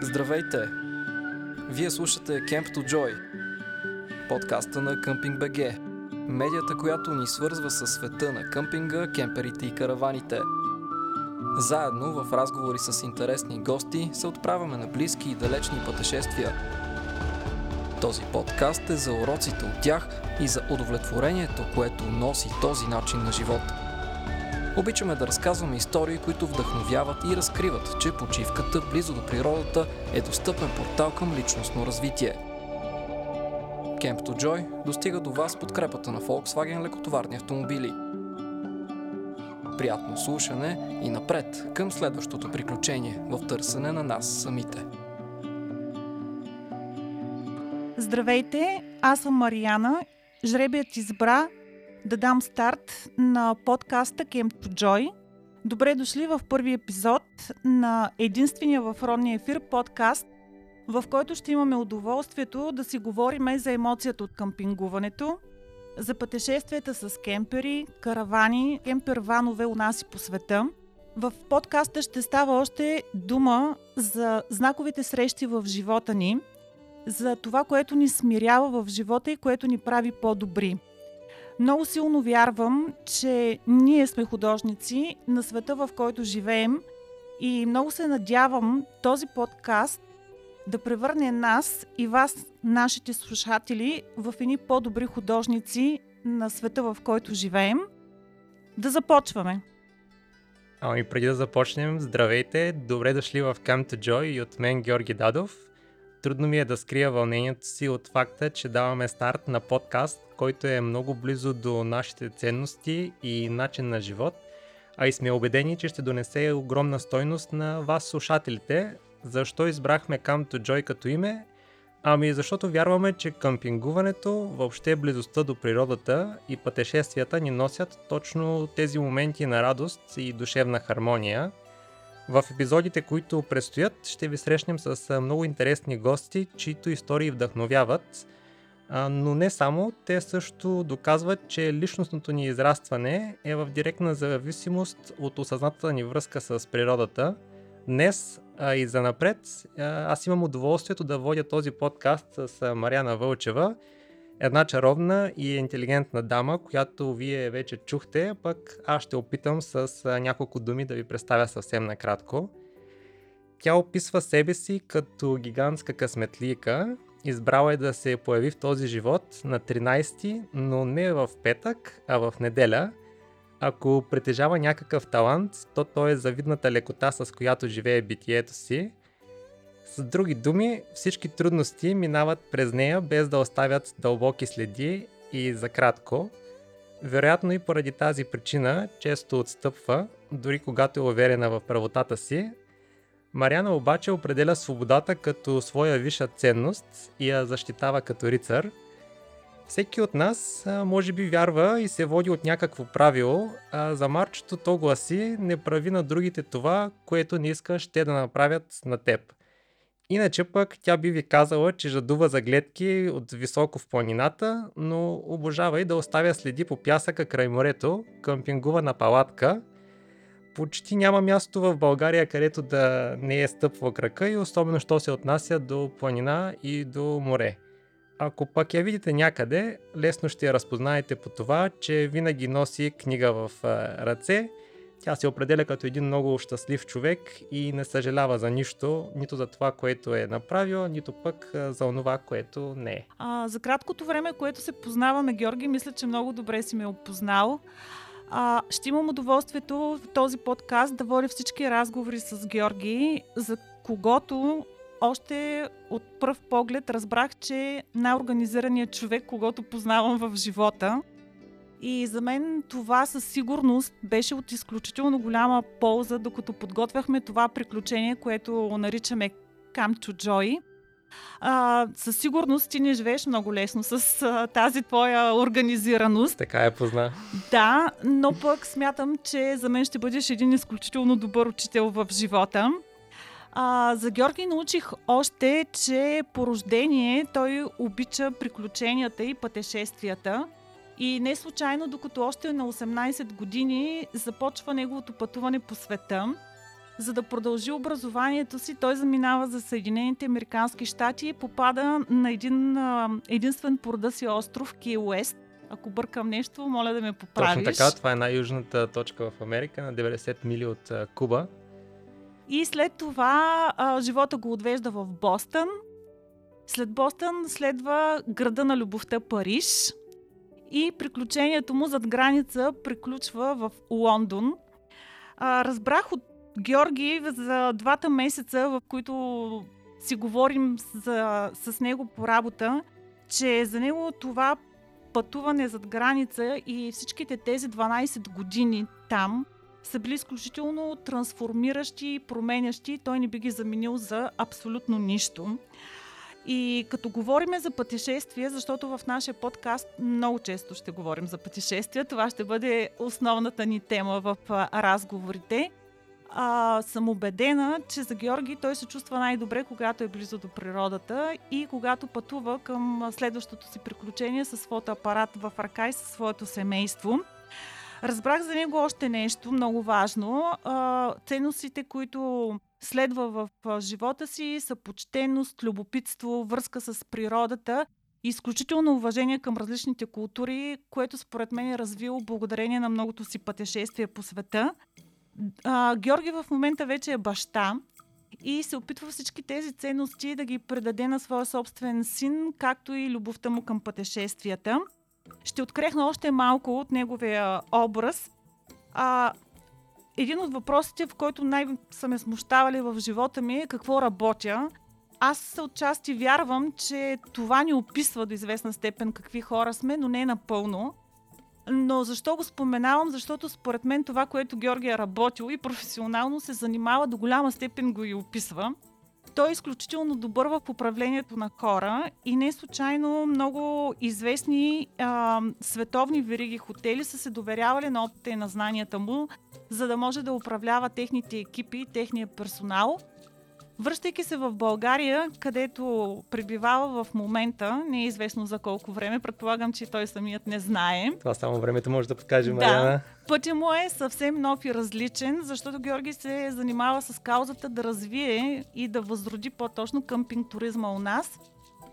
Здравейте! Вие слушате Camp to Joy, подкаста на Къмпинг БГ, медията, която ни свързва с света на къмпинга, кемперите и караваните. Заедно в разговори с интересни гости се отправяме на близки и далечни пътешествия. Този подкаст е за уроците от тях и за удовлетворението, което носи този начин на живот – Обичаме да разказваме истории, които вдъхновяват и разкриват, че почивката близо до природата е достъпен портал към личностно развитие. Camp to Joy достига до вас подкрепата на Volkswagen лекотоварни автомобили. Приятно слушане и напред към следващото приключение в търсене на нас самите. Здравейте, аз съм Марияна. Жребият избра да дам старт на подкаста Camp to Joy. Добре дошли в първи епизод на единствения в родния ефир подкаст, в който ще имаме удоволствието да си говорим за емоцията от къмпингуването, за пътешествията с кемпери, каравани, кемпер-ванове у нас и по света. В подкаста ще става още дума за знаковите срещи в живота ни, за това, което ни смирява в живота и което ни прави по-добри – много силно вярвам, че ние сме художници на света, в който живеем и много се надявам този подкаст да превърне нас и вас, нашите слушатели, в едни по-добри художници на света, в който живеем. Да започваме! Ами преди да започнем, здравейте, добре дошли в Come to Joy и от мен Георги Дадов. Трудно ми е да скрия вълнението си от факта, че даваме старт на подкаст, който е много близо до нашите ценности и начин на живот, а и сме убедени, че ще донесе огромна стойност на вас, слушателите. Защо избрахме Come to Joy като име? Ами защото вярваме, че къмпингуването, въобще близостта до природата и пътешествията ни носят точно тези моменти на радост и душевна хармония. В епизодите, които предстоят, ще ви срещнем с много интересни гости, чието истории вдъхновяват – но не само, те също доказват, че личностното ни израстване е в директна зависимост от осъзнатата ни връзка с природата. Днес а, и за напред аз имам удоволствието да водя този подкаст с Марияна Вълчева, една чаровна и интелигентна дама, която вие вече чухте, пък аз ще опитам с няколко думи да ви представя съвсем накратко. Тя описва себе си като гигантска късметлийка, Избрала е да се появи в този живот на 13, но не в петък, а в неделя. Ако притежава някакъв талант, то той е завидната лекота, с която живее битието си. С други думи, всички трудности минават през нея без да оставят дълбоки следи и за кратко. Вероятно и поради тази причина често отстъпва, дори когато е уверена в правотата си, Мариана обаче определя свободата като своя висша ценност и я защитава като рицар. Всеки от нас може би вярва и се води от някакво правило, а за Марчето то гласи не прави на другите това, което не искаш те да направят на теб. Иначе пък тя би ви казала, че жадува за гледки от високо в планината, но обожава и да оставя следи по пясъка край морето, къмпингува на палатка – почти няма място в България, където да не е стъпва крака и особено, що се отнася до планина и до море. Ако пък я видите някъде, лесно ще я разпознаете по това, че винаги носи книга в ръце. Тя се определя като един много щастлив човек и не съжалява за нищо, нито за това, което е направил, нито пък за онова, което не е. А, за краткото време, което се познаваме, Георги, мисля, че много добре си ме опознал. А, ще имам удоволствието в този подкаст да водя всички разговори с Георги, за когото още от пръв поглед разбрах, че най-организираният човек, когато познавам в живота. И за мен това със сигурност беше от изключително голяма полза, докато подготвяхме това приключение, което наричаме Come to Joy а, със сигурност ти не живееш много лесно с а, тази твоя организираност. Така е позна. Да, но пък смятам, че за мен ще бъдеш един изключително добър учител в живота. А, за Георги научих още, че по рождение той обича приключенията и пътешествията. И не случайно, докато още е на 18 години, започва неговото пътуване по света. За да продължи образованието си, той заминава за Съединените Американски щати и попада на един единствен по рода си остров Кей Уест. Ако бъркам нещо, моля да ме поправиш. Точно така, това е най-южната точка в Америка, на 90 мили от Куба. И след това а, живота го отвежда в Бостън. След Бостън следва града на любовта Париж. И приключението му зад граница приключва в Лондон. А, разбрах от Георги за двата месеца, в които си говорим за, с него по работа, че за него това пътуване зад граница и всичките тези 12 години там са били изключително трансформиращи и променящи. Той не би ги заменил за абсолютно нищо. И като говорим за пътешествия, защото в нашия подкаст много често ще говорим за пътешествия, това ще бъде основната ни тема в разговорите. А, съм убедена, че за Георги той се чувства най-добре, когато е близо до природата и когато пътува към следващото си приключение с фотоапарат в ръка и със своето семейство. Разбрах за него още нещо много важно. А, ценностите, които следва в живота си са почтеност, любопитство, връзка с природата и изключително уважение към различните култури, което според мен е развил благодарение на многото си пътешествия по света. А, Георги в момента вече е баща и се опитва всички тези ценности да ги предаде на своя собствен син, както и любовта му към пътешествията. Ще открехна още малко от неговия образ. А, един от въпросите, в който най- са ме смущавали в живота ми е какво работя. Аз отчасти вярвам, че това ни описва до известна степен какви хора сме, но не напълно. Но защо го споменавам? Защото според мен това, което Георги е работил и професионално се занимава до голяма степен го и описва. Той е изключително добър в управлението на хора и не случайно много известни а, световни вериги хотели са се доверявали на опита и на знанията му, за да може да управлява техните екипи, техния персонал – Връщайки се в България, където пребивава в момента, не е известно за колко време, предполагам, че той самият не знае. Това само времето може да подкаже, Мариана. Да, пътя му е съвсем нов и различен, защото Георги се занимава с каузата да развие и да възроди по-точно къмпинг туризма у нас.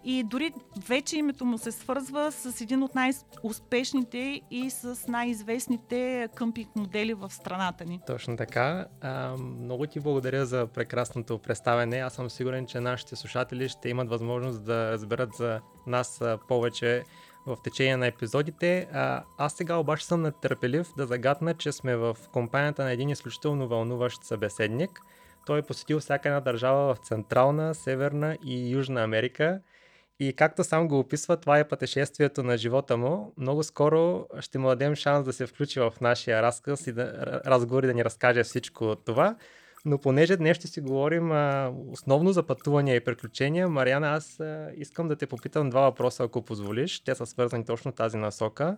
И дори вече името му се свързва с един от най-успешните и с най-известните къмпинг модели в страната ни. Точно така. А, много ти благодаря за прекрасното представене. Аз съм сигурен, че нашите слушатели ще имат възможност да разберат за нас повече в течение на епизодите. А, аз сега обаче съм нетърпелив да загадна, че сме в компанията на един изключително вълнуващ събеседник. Той е посетил всяка една държава в Централна, Северна и Южна Америка – и както сам го описва, това е пътешествието на живота му. Много скоро ще му дадем шанс да се включи в нашия разказ и да, разговор да ни разкаже всичко това. Но понеже днес ще си говорим а, основно за пътувания и приключения, Мариана, аз а, искам да те попитам два въпроса, ако позволиш. Те са свързани точно тази насока.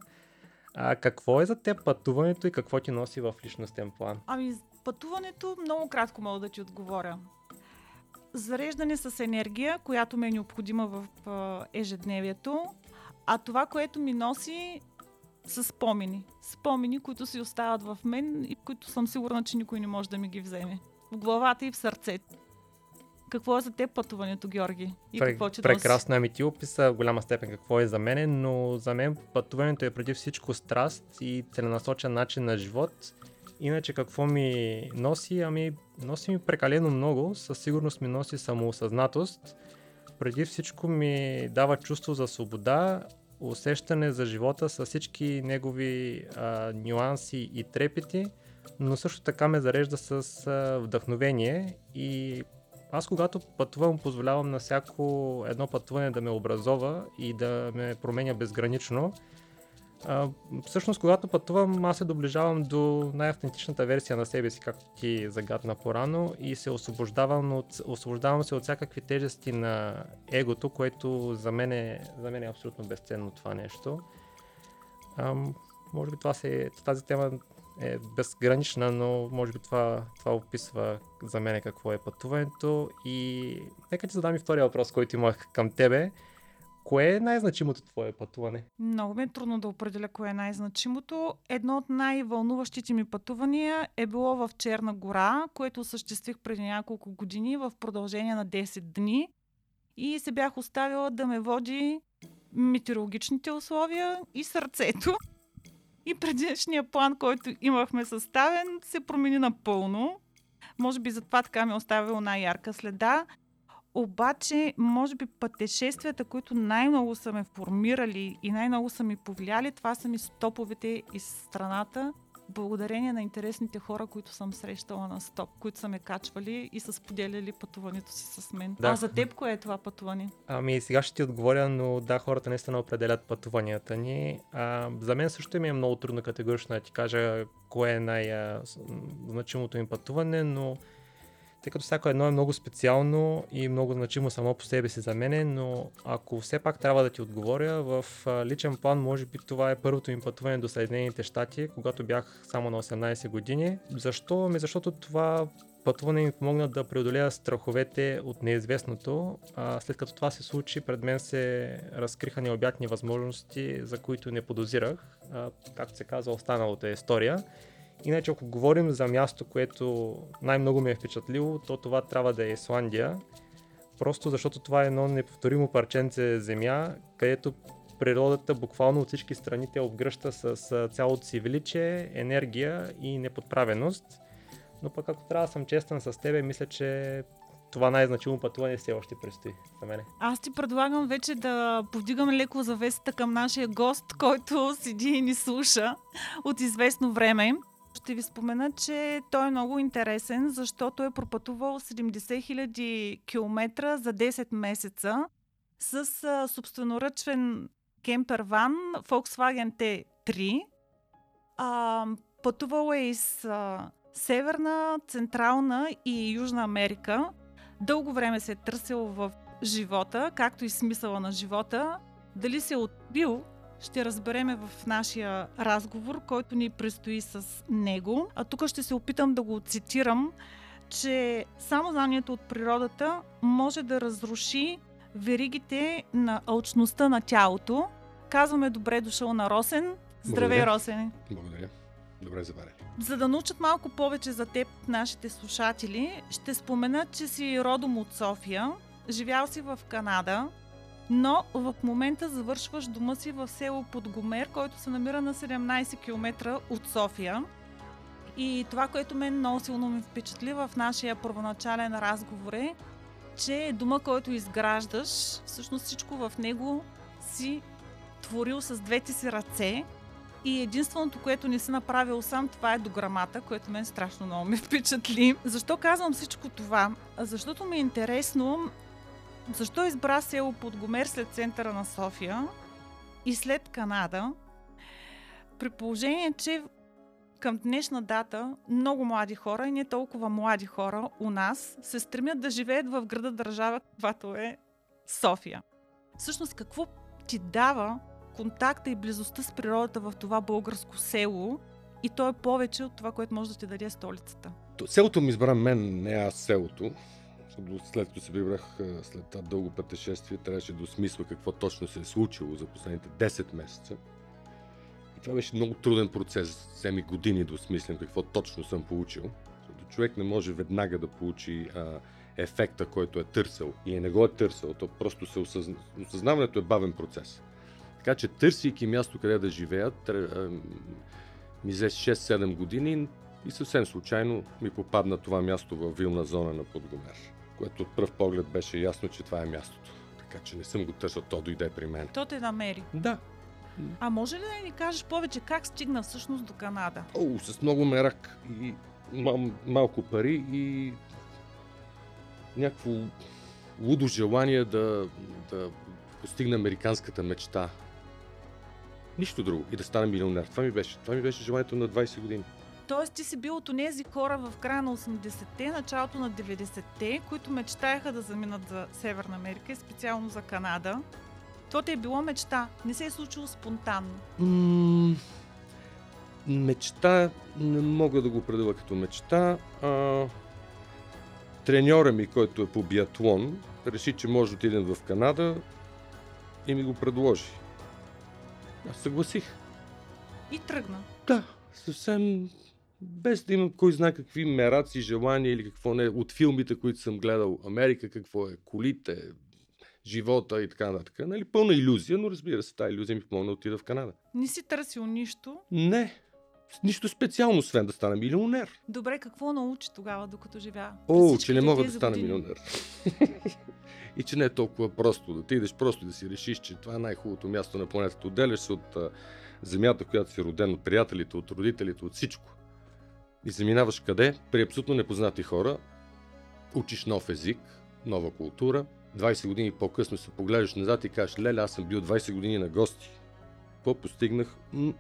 А, какво е за теб пътуването и какво ти носи в личностен план? Ами, пътуването много кратко мога да ти отговоря зареждане с енергия, която ми е необходима в ежедневието, а това, което ми носи са спомени. Спомени, които си остават в мен и които съм сигурна, че никой не може да ми ги вземе. В главата и в сърцето. Какво е за теб пътуването, Георги? И Пре, какво ти Прекрасно, ами ти описа в голяма степен какво е за мен, но за мен пътуването е преди всичко страст и целенасочен начин на живот Иначе какво ми носи? Ами носи ми прекалено много, със сигурност ми носи самоосъзнатост. Преди всичко ми дава чувство за свобода, усещане за живота с всички негови а, нюанси и трепети, но също така ме зарежда с а, вдъхновение и аз когато пътувам, позволявам на всяко едно пътуване да ме образова и да ме променя безгранично. А, всъщност, когато пътувам, аз се доближавам до най-автентичната версия на себе си, както ти загадна по-рано, и се освобождавам, от, освобождавам се от всякакви тежести на егото, което за мен е, за мен е абсолютно безценно това нещо. А, може би това се, тази тема е безгранична, но може би това, това описва за мен какво е пътуването. И нека ти задам и втория въпрос, който имах към тебе кое е най-значимото твое пътуване? Много ми е трудно да определя кое е най-значимото. Едно от най-вълнуващите ми пътувания е било в Черна гора, което осъществих преди няколко години в продължение на 10 дни. И се бях оставила да ме води метеорологичните условия и сърцето. И предишния план, който имахме съставен, се промени напълно. Може би затова така ми е оставило най-ярка следа. Обаче, може би пътешествията, които най-много са ме формирали и най-много са ми повлияли, това са ми стоповете из страната, благодарение на интересните хора, които съм срещала на стоп, които са ме качвали и са споделяли пътуването си с мен. Да. А за теб кое е това пътуване? Ами сега ще ти отговоря, но да, хората наистина определят пътуванията ни. А, за мен също ми е много трудно категорично да ти кажа кое е най-значимото ми пътуване, но тъй като всяко едно е много специално и много значимо само по себе си за мене, но ако все пак трябва да ти отговоря, в личен план може би това е първото ми пътуване до Съединените щати, когато бях само на 18 години. Защо? Ми защото това пътуване ми помогна да преодолея страховете от неизвестното. А, след като това се случи, пред мен се разкриха необятни възможности, за които не подозирах. А, както се казва, останалата е история. Иначе, ако говорим за място, което най-много ме е впечатлило, то това трябва да е Исландия. Просто защото това е едно неповторимо парченце земя, където природата буквално от всички страни те обгръща с цялото си величие, енергия и неподправеност. Но пък ако трябва да съм честен с тебе, мисля, че това най-значимо пътуване все още предстои за мене. Аз ти предлагам вече да повдигам леко завесата към нашия гост, който седи и ни слуша от известно време. Ще ви спомена, че той е много интересен, защото е пропътувал 70 000 км за 10 месеца с собственоръчен кемпер ван Volkswagen T3. А, пътувал е из а, Северна, Централна и Южна Америка. Дълго време се е търсил в живота, както и смисъла на живота. Дали се е отбил ще разбереме в нашия разговор, който ни предстои с него. А тук ще се опитам да го цитирам, че само знанието от природата може да разруши веригите на алчността на тялото. Казваме добре дошъл на Росен. Здравей, Благодаря. Росене! Благодаря. Добре заварили. За да научат малко повече за теб нашите слушатели, ще спомена, че си родом от София, живял си в Канада, но в момента завършваш дома си в село Подгомер, който се намира на 17 км от София. И това, което мен много силно ме впечатли в нашия първоначален разговор е, че дома, който изграждаш, всъщност всичко в него си творил с двете си ръце и единственото, което не си направил сам, това е дограмата, което мен страшно много ме впечатли. Защо казвам всичко това? Защото ми е интересно защо избра село Подгомер след центъра на София и след Канада, при положение, че към днешна дата много млади хора и не толкова млади хора у нас се стремят да живеят в града държава, каквато е София. Всъщност, какво ти дава контакта и близостта с природата в това българско село и то е повече от това, което може да ти даде столицата? То- Селото ми избра мен, не аз селото. Защото След като се прибрах след това дълго пътешествие, трябваше да осмисля какво точно се е случило за последните 10 месеца. И това беше много труден процес. Взе ми години да осмислям какво точно съм получил. Защото човек не може веднага да получи а, ефекта, който е търсил. И не го е търсил, то просто се осъзна... осъзнаването е бавен процес. Така че, търсейки място къде да живеят, а, ми взе 6-7 години и съвсем случайно ми попадна това място в вилна зона на Подгомер, което от пръв поглед беше ясно, че това е мястото. Така че не съм го търсил, то дойде при мен. То те намери. Да. А може ли да ни кажеш повече как стигна всъщност до Канада? О, с много мерак и мал, малко пари и някакво лудо желание да, да постигна американската мечта. Нищо друго. И да стана милионер. Това ми беше. Това ми беше желанието на 20 години. Тоест ти си бил от тези хора в края на 80-те, началото на 90-те, които мечтаяха да заминат за Северна Америка и специално за Канада. То ти е било мечта. Не се е случило спонтанно. М, мечта не мога да го определя като мечта. А, треньора ми, който е по биатлон, реши, че може да отидем в Канада. и ми го предложи. Аз съгласих. И тръгна. Да, съвсем без да имам кой знае какви мераци, желания или какво не. От филмите, които съм гледал, Америка какво е, колите, живота и така нататък. Нали, пълна иллюзия, но разбира се, тази иллюзия ми помогна да отида в Канада. Не си търсил нищо. Не, нищо специално, освен да стана милионер. Добре, какво научи тогава, докато живя? О, че не мога да стана милионер. и че не е толкова просто да ти идеш просто и да си решиш, че това е най-хубавото място на планетата. Отделяш се от а, земята, в която си роден, от приятелите, от родителите, от всичко. И заминаваш къде? При абсолютно непознати хора. Учиш нов език, нова култура. 20 години по-късно се погледаш назад и кажеш, леле, аз съм бил 20 години на гости. Какво постигнах? М-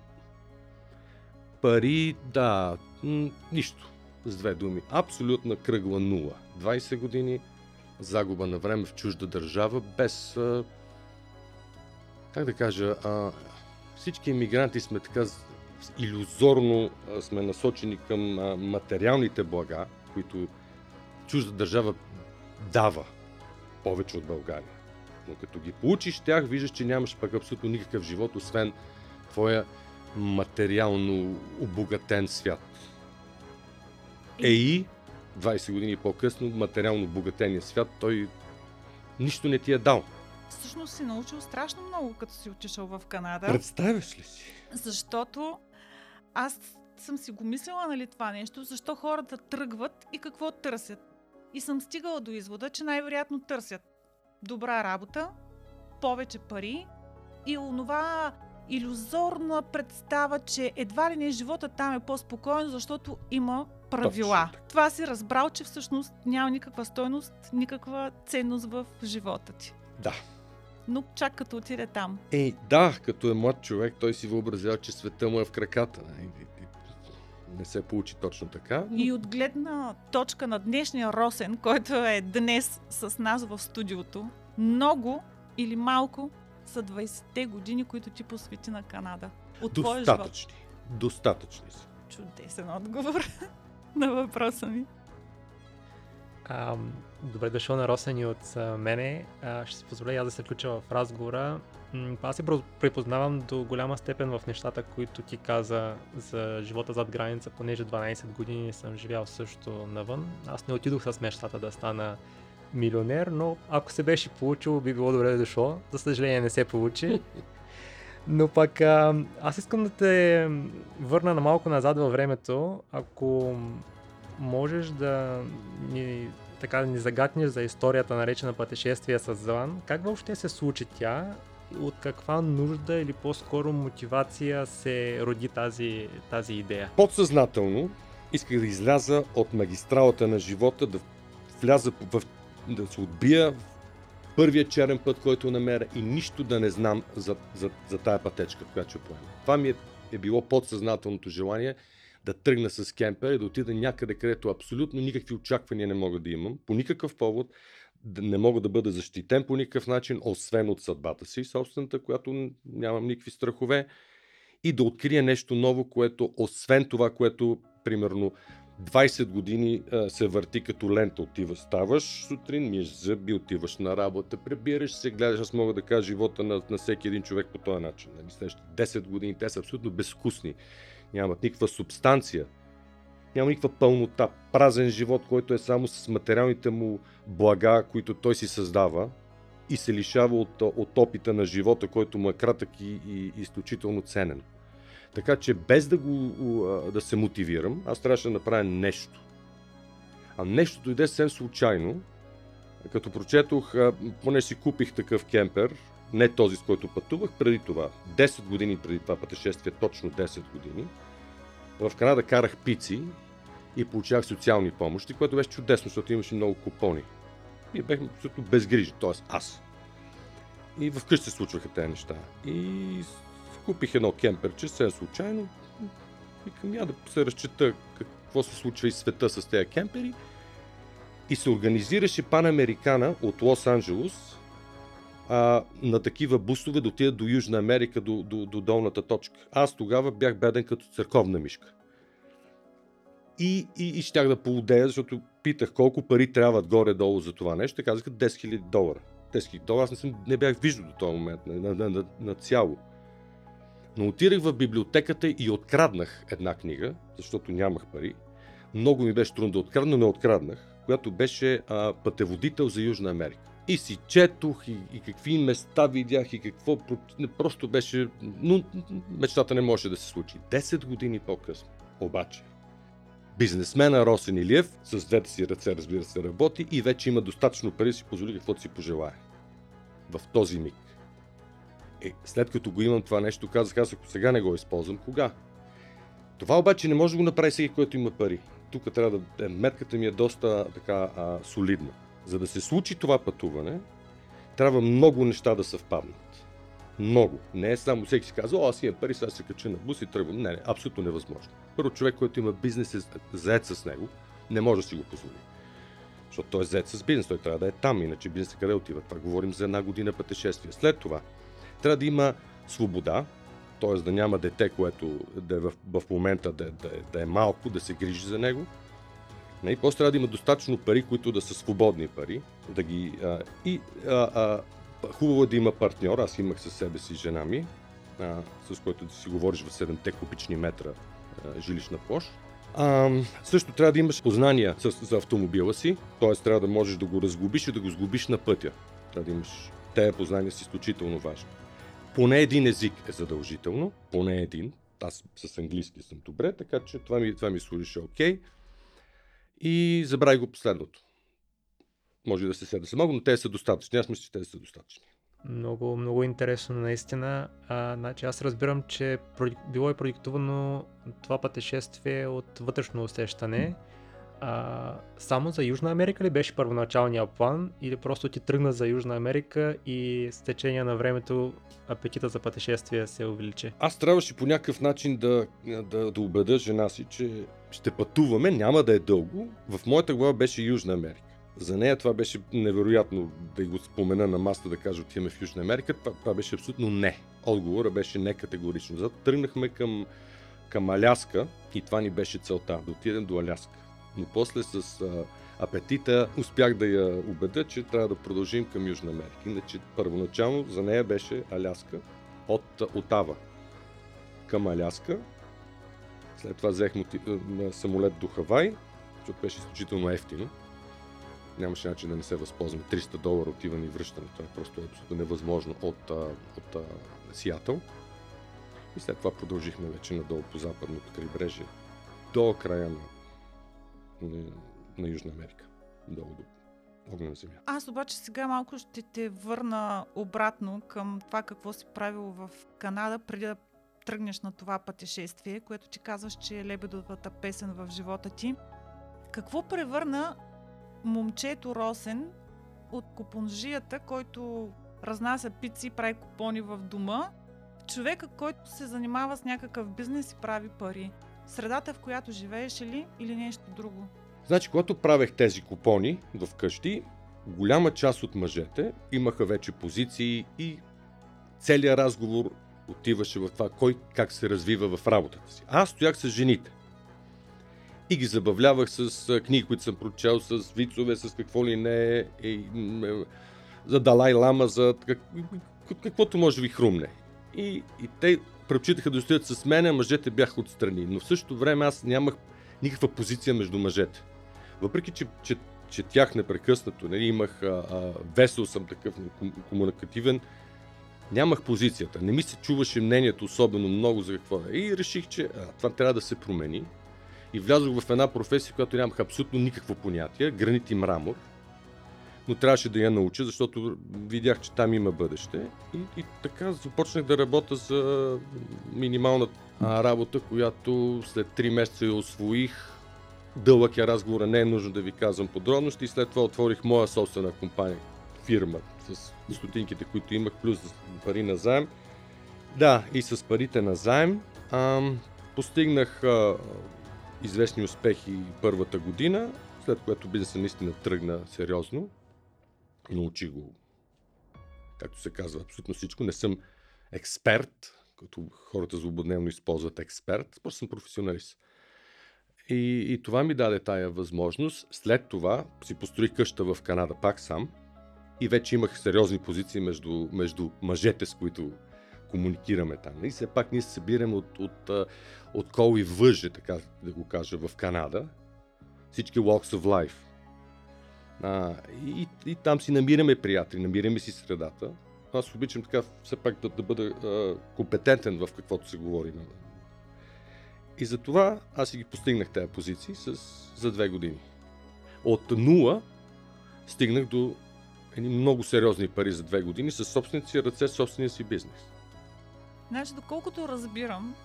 пари, да, м- нищо. С две думи. Абсолютна кръгла нула. 20 години загуба на време в чужда държава, без. А, как да кажа, а, всички иммигранти сме така иллюзорно сме насочени към материалните блага, които чужда държава дава повече от България. Но като ги получиш тях, виждаш, че нямаш пък абсолютно никакъв живот, освен твоя материално обогатен свят. Е и 20 години по-късно, материално обогатения свят, той нищо не ти е дал. Всъщност си научил страшно много, като си отишъл в Канада. Представяш ли си? Защото аз съм си го мислила, нали, това нещо, защо хората тръгват и какво търсят. И съм стигала до извода, че най-вероятно търсят добра работа, повече пари и онова иллюзорна представа, че едва ли не живота там е по-спокоен, защото има правила. Точно. Това си разбрал, че всъщност няма никаква стойност, никаква ценност в живота ти. Да. Но чак като отиде там. Ей, да, като е млад човек, той си въобразява, че света му е в краката. Не се получи точно така. но И от гледна точка на днешния Росен, който е днес с нас в студиото, много или малко са 20-те години, които ти посвети на Канада. От. Достатъчни. Достатъчни са. Чудесен отговор на въпроса ми. А, добре дошъл на Росен и от мене. Ще си позволя аз да се включа в разговора. Аз се припознавам до голяма степен в нещата, които ти каза за живота зад граница, понеже 12 години съм живял също навън. Аз не отидох с мечтата да стана милионер, но ако се беше получило, би било добре дошло. За съжаление не се получи. Но пък а, аз искам да те върна на малко назад във времето. Ако можеш да ни, така, да ни загатнеш за историята наречена пътешествие с Злан, как въобще се случи тя? От каква нужда или по-скоро мотивация се роди тази, тази идея? Подсъзнателно исках да изляза от магистралата на живота, да вляза в, да се отбия в първия черен път, който намеря и нищо да не знам за, за, за тая пътечка, която ще поема. Това ми е, е било подсъзнателното желание да тръгна с кемпер и да отида някъде, където абсолютно никакви очаквания не мога да имам, по никакъв повод, не мога да бъда защитен по никакъв начин, освен от съдбата си, собствената, която нямам никакви страхове и да открия нещо ново, което освен това, което примерно 20 години а, се върти като лента. Отиваш, ставаш сутрин, миеш зъби, отиваш на работа, прибираш се, гледаш, аз мога да кажа живота на, на всеки един човек по този начин. Нали? Следващите 10 години те са абсолютно безвкусни. Нямат никаква субстанция. Няма никаква пълнота. Празен живот, който е само с материалните му блага, които той си създава и се лишава от, от опита на живота, който му е кратък и, и изключително ценен. Така че без да, го, да се мотивирам, аз трябваше да направя нещо. А нещо дойде съвсем случайно, като прочетох, поне си купих такъв кемпер, не този с който пътувах, преди това, 10 години преди това пътешествие, точно 10 години, в Канада карах пици и получавах социални помощи, което беше чудесно, защото имаше много купони. И бяхме абсолютно безгрижни, т.е. аз. И вкъщи се случваха тези неща. И купих едно кемперче, съвсем случайно. Викам, я да се разчета какво се случва и света с тези кемпери. И се организираше Панамерикана от Лос-Анджелос а, на такива бусове да отидат до Южна Америка, до, до, до долната точка. Аз тогава бях беден като църковна мишка. И, и, и щях да поудея, защото питах колко пари трябват горе-долу за това нещо. Казаха 10 000 долара. 10 долара, аз не, съм, не бях виждал до този момент на, на, на, на, на цяло. Но отирах в библиотеката и откраднах една книга, защото нямах пари. Много ми беше трудно да открадна, но не откраднах, която беше а, пътеводител за Южна Америка. И си четох, и, и какви места видях, и какво. Просто беше. Но мечтата не може да се случи. 10 години по-късно. Обаче, бизнесмена Росен Илиев с двете си ръце, разбира се, работи и вече има достатъчно пари си позволи каквото си пожелае. В този миг. Е, след като го имам това нещо, казах аз, ако сега не го използвам, кога? Това обаче не може да го направи всеки, който има пари. Тук трябва да... Е, метката ми е доста така а, солидна. За да се случи това пътуване, трябва много неща да съвпаднат. Много. Не е само всеки си казва, о, аз имам пари, сега се кача на бус и тръгвам. Не, не, абсолютно невъзможно. Първо човек, който има бизнес е заед с него, не може да си го позволи. Защото той е заед с бизнес, той трябва да е там, иначе бизнесът къде отива. Това говорим за една година пътешествие. След това, трябва да има свобода, т.е. да няма дете, което да е в, в момента да, да, да е малко, да се грижи за него. И после трябва да има достатъчно пари, които да са свободни пари. Да ги, а, и а, а, хубаво е да има партньор. Аз имах със себе си жена ми, а, с който да си говориш в 7 кубични метра а, жилищна площ. А, също трябва да имаш познания с, за автомобила си, т.е. трябва да можеш да го разгубиш и да го сгубиш на пътя. Трябва да имаш тези познания са изключително важни. Поне един език е задължително, поне един. Аз с английски съм добре, така че това ми, това ми служише окей. Okay. И забравих го последното. Може да се седа се много, но те са достатъчни. Аз мисля, че те са достатъчни. Много, много интересно, наистина. А, значи аз разбирам, че било е продиктувано това пътешествие от вътрешно усещане. А, само за Южна Америка ли беше първоначалния план или просто ти тръгна за Южна Америка и с течение на времето апетита за пътешествие се увеличи? Аз трябваше по някакъв начин да, да, да убедя жена си, че ще пътуваме, няма да е дълго. В моята глава беше Южна Америка. За нея това беше невероятно да го спомена на маста да кажа отиваме в Южна Америка. Това, това беше абсолютно не. Отговора беше не категорично. Зато тръгнахме към, към Аляска и това ни беше целта да отидем до Аляска. Но после с а, апетита успях да я убедя, че трябва да продължим към Южна Америка. Иначе първоначално за нея беше Аляска от Отава към Аляска. След това взехме самолет до Хавай, защото беше изключително ефтино нямаше начин да не се възползваме. 300 долара отиване и връщане. Това е просто абсолютно невъзможно от, от, от Сиатъл. И след това продължихме вече надолу по западното крайбрежие до края на, на, на Южна Америка. Долу до огнена земя. Аз обаче сега малко ще те върна обратно към това какво си правил в Канада преди да тръгнеш на това пътешествие, което ти казваш, че е лебедовата песен в живота ти. Какво превърна момчето Росен от купонжията, който разнася пици и прави купони в дома, човека, който се занимава с някакъв бизнес и прави пари. Средата, в която живееш ли или нещо друго? Значи, когато правех тези купони в къщи, голяма част от мъжете имаха вече позиции и целият разговор отиваше в това кой как се развива в работата си. Аз стоях с жените и ги забавлявах с книги, които съм прочел, с вицове, с какво ли не, и, за Далай Лама, за как, каквото може ви хрумне. И, и те предпочитаха да стоят с мен, а мъжете бяха отстрани. Но в същото време аз нямах никаква позиция между мъжете. Въпреки, че, че, че тях непрекъснато, нали, имах а, а, весел съм такъв комуникативен, нямах позицията. Не ми се чуваше мнението особено много за какво е. И реших, че а, това трябва да се промени и влязох в една професия, която нямах абсолютно никакво понятие гранит и мрамор. Но трябваше да я науча, защото видях, че там има бъдеще. И, и така започнах да работя за минимална работа, която след 3 месеца я освоих. Дълъг е разговора, не е нужно да ви казвам подробности. И след това отворих моя собствена компания, фирма, с стотинките, които имах, плюс пари на заем. Да, и с парите на заем ам, постигнах а, известни успехи първата година, след което бизнесът наистина тръгна сериозно. Научи го, както се казва, абсолютно всичко. Не съм експерт, като хората злободневно използват експерт, просто съм професионалист. И, и това ми даде тая възможност. След това си построих къща в Канада пак сам. и вече имах сериозни позиции между, между мъжете, с които комуникираме там. И все пак ние се събираме от, от, от, кол и въже, така да го кажа, в Канада. Всички walks of life. А, и, и там си намираме приятели, намираме си средата. Аз обичам така все пак да, да бъда а, компетентен в каквото се говори. И за това аз си ги постигнах тези позиции с, за две години. От нула стигнах до едни много сериозни пари за две години с собствените си ръце, собствения си бизнес. Значи, доколкото разбирам,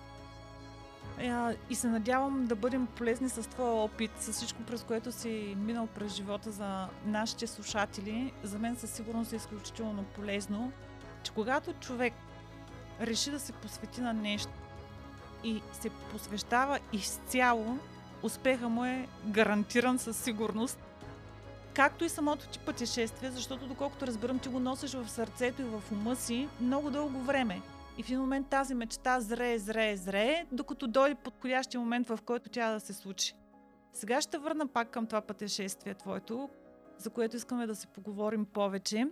и се надявам да бъдем полезни с твоя опит, с всичко, през което си минал през живота за нашите слушатели, за мен със сигурност е изключително полезно, че когато човек реши да се посвети на нещо и се посвещава изцяло, успеха му е гарантиран със сигурност. Както и самото ти пътешествие, защото доколкото разбирам, ти го носиш в сърцето и в ума си много дълго време. И в един момент тази мечта зрее, зрее, зрее, докато дойде подходящия момент, в който тя да се случи. Сега ще върна пак към това пътешествие твоето, за което искаме да се поговорим повече.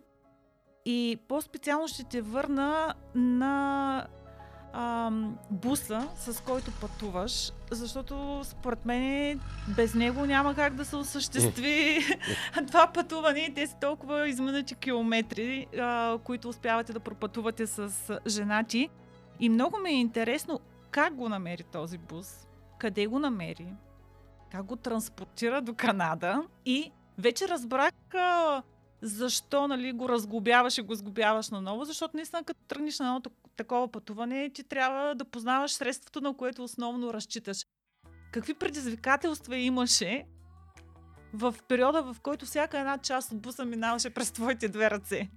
И по-специално ще те върна на а, буса, с който пътуваш, защото според мен без него няма как да се осъществи това пътуване. И те са толкова изминати километри, а, които успявате да пропътувате с жена ти. И много ми е интересно как го намери този бус, къде го намери, как го транспортира до Канада. И вече разбрах а, защо нали, го разглобяваш и го сглобяваш наново, защото наистина като тръгнеш на едно такова пътуване, ти трябва да познаваш средството, на което основно разчиташ. Какви предизвикателства имаше в периода, в който всяка една част от буса минаваше през твоите две ръце?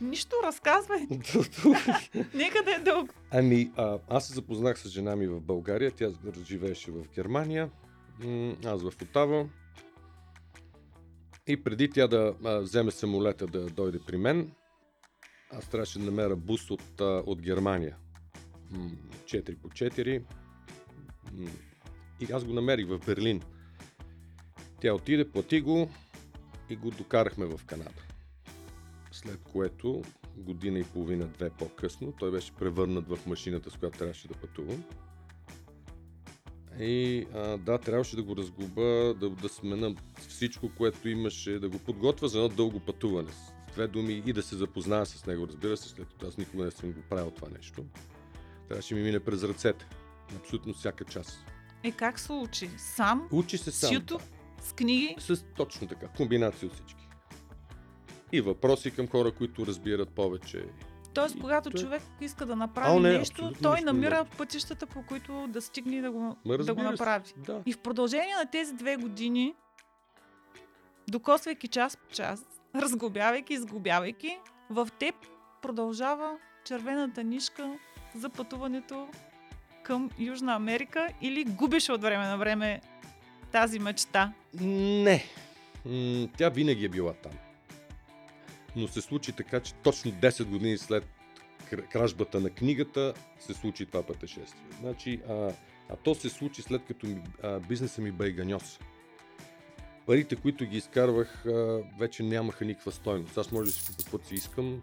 Нищо, разказвай. Нека да е дълго. Ами, а, аз се запознах с жена ми в България. Тя живееше в Германия. Аз в Отава. И преди тя да а, вземе самолета да дойде при мен, аз трябваше да намеря бус от, от Германия. 4 по 4. И аз го намерих в Берлин. Тя отиде, плати го и го докарахме в Канада. След което, година и половина-две по-късно, той беше превърнат в машината, с която трябваше да пътувам. И а, да, трябваше да го разглоба, да, да смена всичко, което имаше, да го подготвя за едно дълго пътуване две думи и да се запозная с него, разбира се, след като аз никога не съм го правил това нещо. Трябваше ми мине през ръцете. Абсолютно всяка част. Е, как се учи? Сам? Учи се сам. С YouTube? С книги? С точно така. Комбинация от всички. И въпроси към хора, които разбират повече. Тоест, когато той... човек иска да направи а, не, нещо, той намира не. пътищата, по които да стигне да го, да го направи. Да. И в продължение на тези две години, докосвайки час по час, разглобявайки, изглобявайки, в теб продължава червената нишка за пътуването към Южна Америка или губиш от време на време тази мечта? Не. Тя винаги е била там. Но се случи така, че точно 10 години след кражбата на книгата се случи това пътешествие. Значи, а, а то се случи след като ми, а, бизнеса ми байганьоса парите, които ги изкарвах, вече нямаха никаква стойност. Аз може да си купя каквото си искам,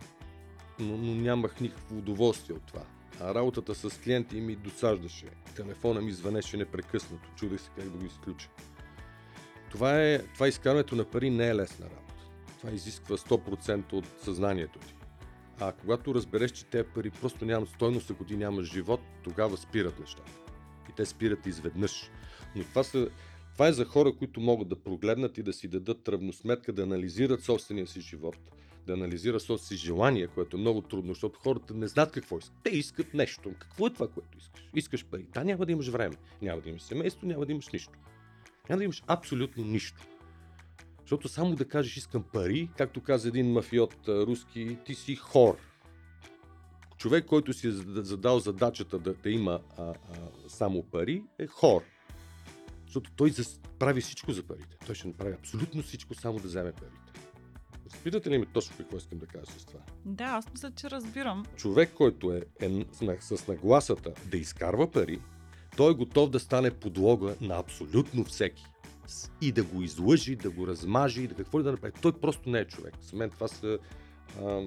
но, но нямах никакво удоволствие от това. А работата с клиенти ми досаждаше. Телефона ми звънеше непрекъснато. Чудех се как да го изключа. Това, е, това изкарването на пари не е лесна работа. Това изисква 100% от съзнанието ти. А когато разбереш, че те пари просто нямат стойност, ако ти нямаш живот, тогава спират нещата. И те спират изведнъж. Но това са това е за хора, които могат да прогледнат и да си дадат равносметка, да анализират собствения си живот, да анализират собствените си желания, което е много трудно, защото хората не знаят какво искат. Те искат нещо. Какво е това, което искаш? Искаш пари. Да, няма да имаш време. Няма да имаш семейство, няма да имаш нищо. Няма да имаш абсолютно нищо. Защото само да кажеш искам пари, както каза един мафиот руски, ти си хор. Човек, който си е задал задачата да, да има а, а, само пари, е хор. Защото той прави всичко за парите. Той ще направи абсолютно всичко, само да вземе парите. Разбирате ли ми точно какво искам да кажа с това? Да, аз мисля, че разбирам. Човек, който е, е с нагласата да изкарва пари, той е готов да стане подлога на абсолютно всеки. И да го излъжи, да го размажи, да какво ли да направи. Той просто не е човек. За мен това са а,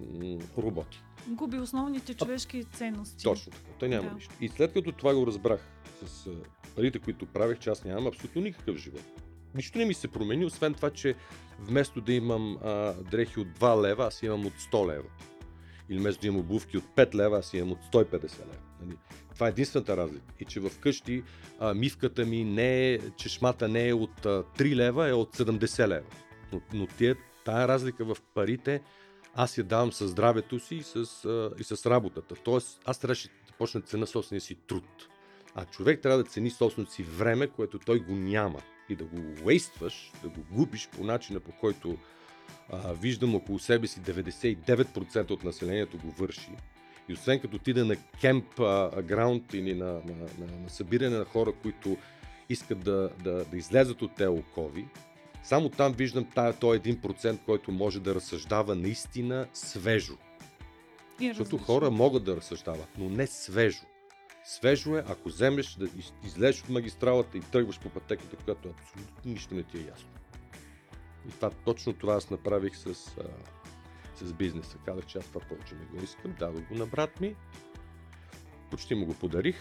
роботи. Губи основните човешки ценности. Точно така. Той няма Да. нищо. И след като това го разбрах с парите, които правех, че аз нямам абсолютно никакъв живот. Нищо не ми се промени, освен това, че вместо да имам а, дрехи от 2 лева, аз имам от 100 лева. Или вместо да имам обувки от 5 лева, аз имам от 150 лева. Нали? Това е единствената разлика. И че вкъщи а, мивката ми не е, чешмата не е от а, 3 лева, е от 70 лева. Но, но тия, тая разлика в парите, аз я давам със здравето си и с, а, и с работата. Тоест, аз трябваше да почна цена собствения си труд. А човек трябва да цени собственото си време, което той го няма. И да го уействаш, да го губиш по начина, по който а, виждам около себе си 99% от населението го върши. И освен като отида на кемп а, граунд или на, на, на, на събиране на хора, които искат да, да, да излезат от тези окови, само там виждам тая, този 1%, който може да разсъждава наистина свежо. И Защото различно. хора могат да разсъждават, но не свежо. Свежо е, ако вземеш да из- излезеш от магистралата и тръгваш по пътеката, която абсолютно нищо не ти е ясно. И това, точно това аз направих с, а, с бизнеса. Казах, че аз това повече не го искам. Дадох го на брат ми. Почти му го подарих.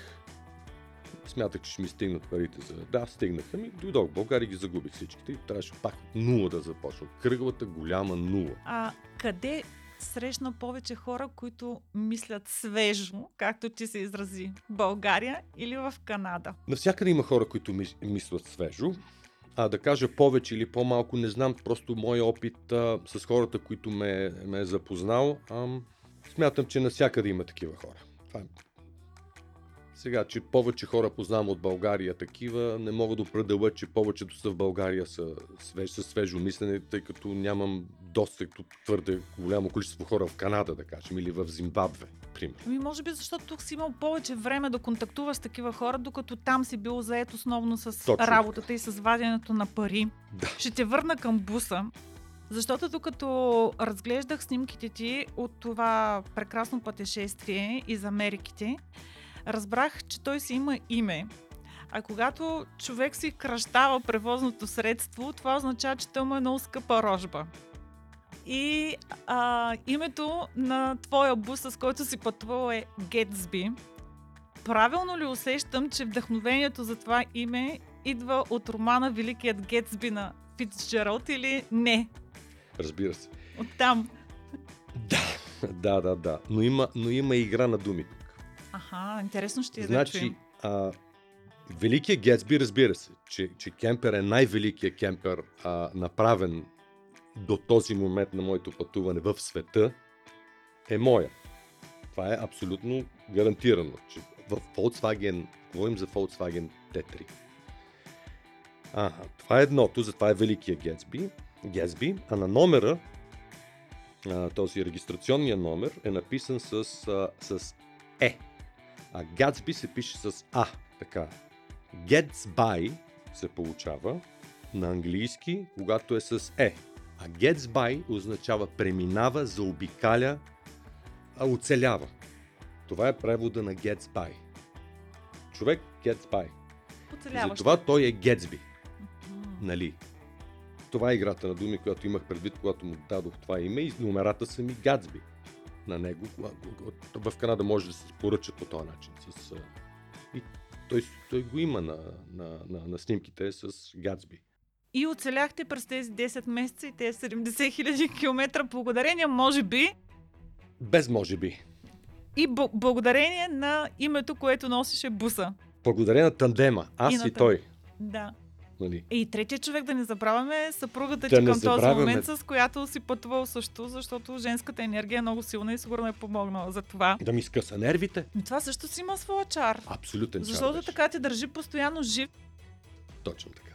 Смятах, че ще ми стигнат парите за... Да, стигнаха ми. Дойдох в България ги загубих всичките. И трябваше пак нула да започна. Кръглата голяма нула. А къде срещна повече хора, които мислят свежо, както ти се изрази? В България или в Канада? Навсякъде има хора, които мис- мислят свежо. А да кажа повече или по-малко, не знам, просто моя опит а, с хората, които ме, ме е запознал, ам, смятам, че навсякъде има такива хора. Това е. Сега, че повече хора познавам от България такива, не мога да определя, че повечето са в България са свеж, са свежо мислене, тъй като нямам достъп до твърде голямо количество хора в Канада, да кажем, или в Зимбабве, примерно. Ами може би защото тук си имал повече време да контактуваш с такива хора, докато там си бил заед основно с Точно работата и с ваденето на пари. Да. Ще те върна към буса. Защото докато разглеждах снимките ти от това прекрасно пътешествие из Америките, разбрах, че той си има име. А когато човек си кръщава превозното средство, това означава, че той му е много скъпа рожба. И а, името на твоя бус, с който си пътувал е Гетсби. Правилно ли усещам, че вдъхновението за това име идва от романа Великият Гетсби на Фицджералд или не? Разбира се. Оттам. Да, да, да. Но има, но има игра на думи. Аха, интересно ще да Значи, чуем. а, Великият Гетсби, разбира се, че, че кемпер е най-великият кемпер, а, направен до този момент на моето пътуване в света, е моя. Това е абсолютно гарантирано, че в Volkswagen, говорим за Volkswagen T3. Ага, това е едното, затова е Великия Гетсби, Гетсби а на номера, а, този регистрационния номер е написан с, а, с Е. А Gatsby се пише с А. Така. Gets by се получава на английски, когато е с Е. А gets by означава преминава, заобикаля, а оцелява. Това е превода на gets by. Човек gets by. Оцеляваш. Затова той е Гетсби, нали? Това е играта на думи, която имах предвид, когато му дадох това име и номерата са ми Гатсби на него. В Канада може да се поръчат по този начин. С, и той, той го има на, на, на, на снимките с Гатсби. И оцеляхте през тези 10 месеца и тези 70 хиляди километра благодарение, може би, Без може би. и б- благодарение на името, което носеше буса. Благодарение на тандема. Аз И и, на той. Да. Нали? И третия човек да не забравяме съпругата Да ти към този момент, с която си пътувал също, защото женската енергия е много силна и сигурно е помогнала за това. Да ми скъса нервите. Но това също си има своя чар. Абсолютен чар Защото така те държи постоянно жив. Точно така.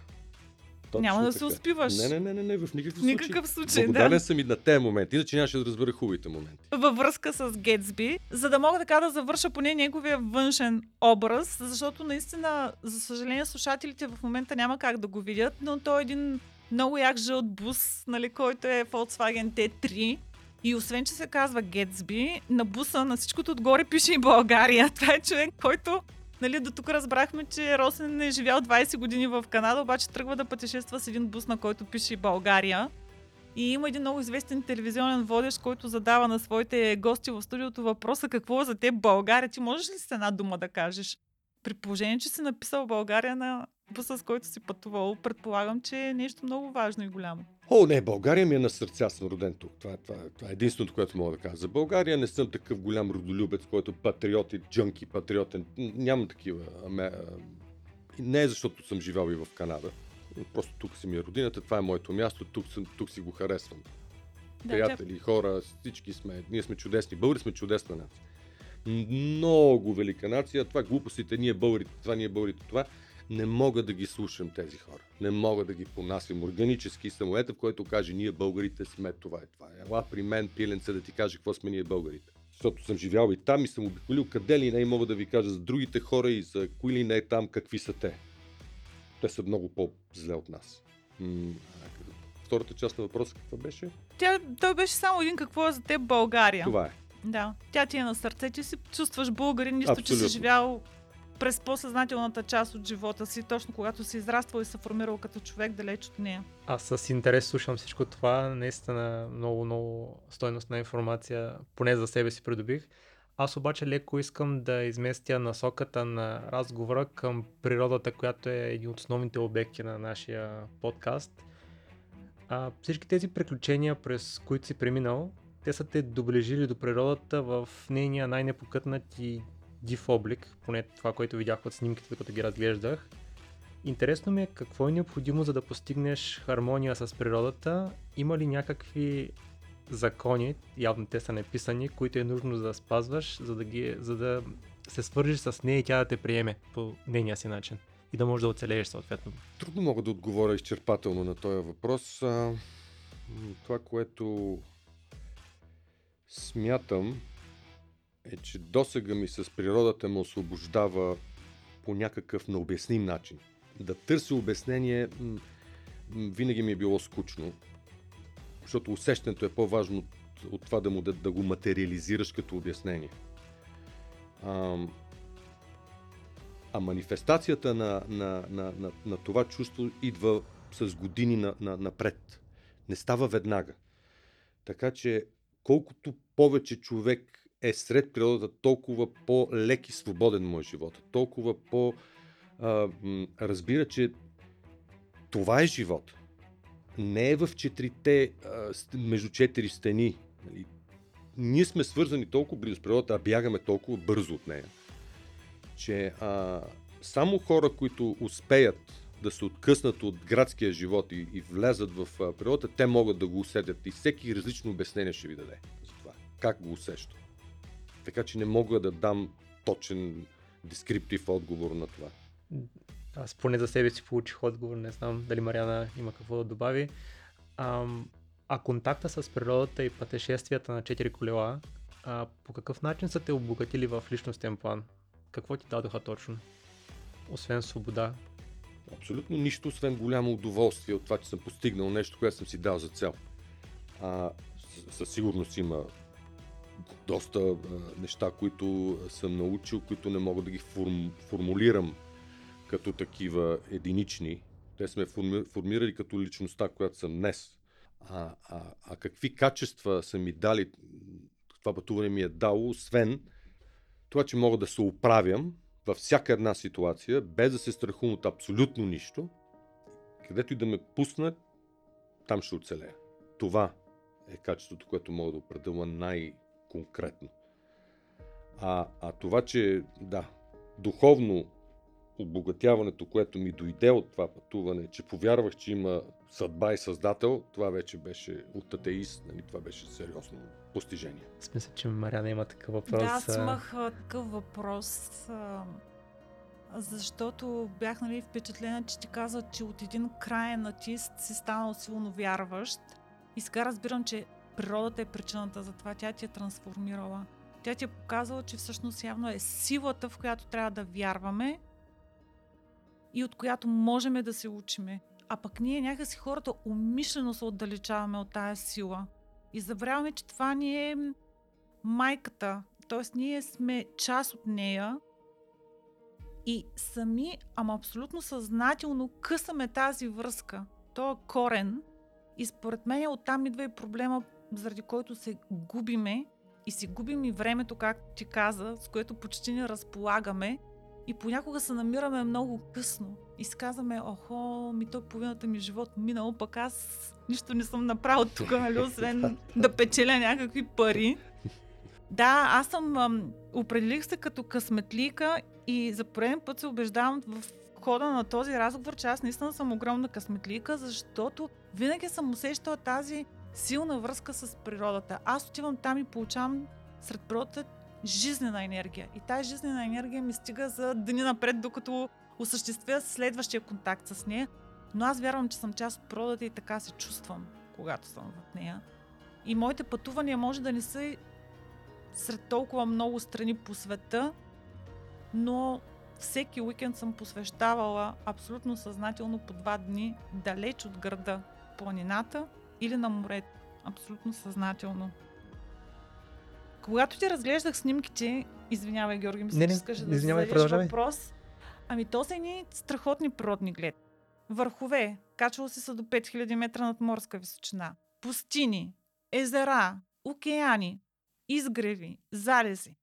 Точно Няма да така. се успиваш. Не, не, не, не, не, в никакъв никакъв случай, Благодарен да. съм и на тези моменти, иначе нямаше да разбера хубавите моменти. във връзка с Гетсби, за да мога така да завърша поне неговия външен образ, защото наистина, за съжаление, слушателите в момента няма как да го видят, но той е един много як жълт бус, нали, който е Volkswagen T3. И освен, че се казва Гетсби, на буса, на всичкото отгоре пише и България. Това е човек, който Нали, до тук разбрахме, че Росен е живял 20 години в Канада, обаче тръгва да пътешества с един бус, на който пише България. И има един много известен телевизионен водещ, който задава на своите гости в студиото въпроса какво е за теб България. Ти можеш ли с една дума да кажеш? При положение, че си написал България на буса, с който си пътувал, предполагам, че е нещо много важно и голямо. О, не, България ми е на сърце, аз съм роден тук. Това, това, това е единственото, което мога да кажа. За България не съм такъв голям родолюбец, който патриот и джънки, патриотен. Нямам такива. Аме, не е защото съм живял и в Канада. Просто тук си ми е родината, това е моето място, тук, съм, тук си го харесвам. Да, Приятели, хора, всички сме, ние сме чудесни. Българи сме чудесна нация. Много велика нация. Това глупостите, ние българите, това, ние българите, това не мога да ги слушам тези хора. Не мога да ги понасям органически самолета, в който каже, ние българите сме това и това. Ела при мен, пиленце, да ти каже какво сме ние българите. Защото съм живял и там и съм обиколил къде ли не и мога да ви кажа за другите хора и за кои ли не е там, какви са те. Те са много по-зле от нас. М- втората част на въпроса каква беше? Тя, той беше само един какво е за теб България. Това е. Да. Тя ти е на сърце, ти си чувстваш българин, нищо, че си живял през по-съзнателната част от живота си, точно когато си израствал и се формирал като човек далеч от нея. Аз с интерес слушам всичко това. Наистина много, много стойностна информация, поне за себе си придобих. Аз обаче леко искам да изместя насоката на разговора към природата, която е един от основните обекти на нашия подкаст. А, всички тези приключения, през които си преминал, те са те доближили до природата в нейния най-непокътнат и див облик, поне това, което видях от снимките, докато ги разглеждах. Интересно ми е какво е необходимо, за да постигнеш хармония с природата. Има ли някакви закони, явно те са неписани, които е нужно да спазваш, за да, ги, за да се свържиш с нея и тя да те приеме по нейния си начин и да можеш да оцелееш съответно. Трудно мога да отговоря изчерпателно на този въпрос. Това, което смятам, е, че досега ми с природата ме освобождава по някакъв необясним начин. Да търся обяснение винаги ми е било скучно, защото усещането е по-важно от, от това да, му, да, да го материализираш като обяснение. Ам, а манифестацията на, на, на, на, на това чувство идва с години на, на, напред. Не става веднага. Така че колкото повече човек е сред природата, толкова по-лек и свободен му е живота. Толкова по- а, разбира, че това е живот. Не е в четирите, а, между четири стени. Нали? Ние сме свързани толкова близо с природата, а бягаме толкова бързо от нея че а, само хора, които успеят да се откъснат от градския живот и, и влезат в природата, те могат да го усетят. И всеки различно обяснение ще ви даде за това. Как го усеща. Така че не мога да дам точен дескриптив отговор на това. Аз поне за себе си получих отговор, не знам дали Мариана има какво да добави. Ам, а контакта с природата и пътешествията на четири колела, а, по какъв начин са те обогатили в личностен план? Какво ти дадоха точно? Освен свобода. Абсолютно нищо, освен голямо удоволствие от това, че съм постигнал нещо, което съм си дал за цел. А, със сигурност има доста а, неща, които съм научил, които не мога да ги форм, формулирам като такива единични. Те сме форми, формирали като личността, която съм днес. А, а, а какви качества са ми дали, това пътуване ми е дало, освен това, че мога да се оправям във всяка една ситуация, без да се страхувам от абсолютно нищо, където и да ме пуснат, там ще оцелея. Това е качеството, което мога да определя най-конкретно. А, а това, че да, духовно обогатяването, което ми дойде от това пътуване, че повярвах, че има съдба и създател, това вече беше от атеист, нали, това беше сериозно постижение. Аз мисля, че Мариана има такъв въпрос. Да, аз имах такъв въпрос, защото бях нали, впечатлена, че ти каза, че от един краен артист си станал силно вярващ. И сега разбирам, че природата е причината за това. Тя ти е трансформирала. Тя ти е показала, че всъщност явно е силата, в която трябва да вярваме и от която можем да се учиме. А пък ние някакси хората умишлено се отдалечаваме от тая сила. И забравяме, че това ни е майката. Т.е. ние сме част от нея И сами, ама абсолютно съзнателно късаме тази връзка, то корен. И според мен оттам идва и проблема, заради който се губиме и си губим и времето, както ти каза, с което почти не разполагаме. И понякога се намираме много късно. И си казваме, охо, ми то половината ми живот минало, пък аз нищо не съм направил тук, нали, освен да печеля някакви пари. Да, аз съм, ам, определих се като късметлика и за пореден път се убеждавам в хода на този разговор, че аз наистина съм огромна късметлика, защото винаги съм усещала тази силна връзка с природата. Аз отивам там и получавам сред природата жизнена енергия. И тази жизнена енергия ми стига за дни напред, докато осъществя следващия контакт с нея. Но аз вярвам, че съм част от природата и така се чувствам, когато съм в нея. И моите пътувания може да не са сред толкова много страни по света, но всеки уикенд съм посвещавала абсолютно съзнателно по два дни далеч от града, планината или на морето. Абсолютно съзнателно. Когато ти разглеждах снимките, извинявай, Георги, мисля, Не, че искаш да извинявай, зададеш въпрос. Ами то са едни страхотни природни глед. Върхове, качвало си се до 5000 метра над морска височина. Пустини, езера, океани, изгреви, залези.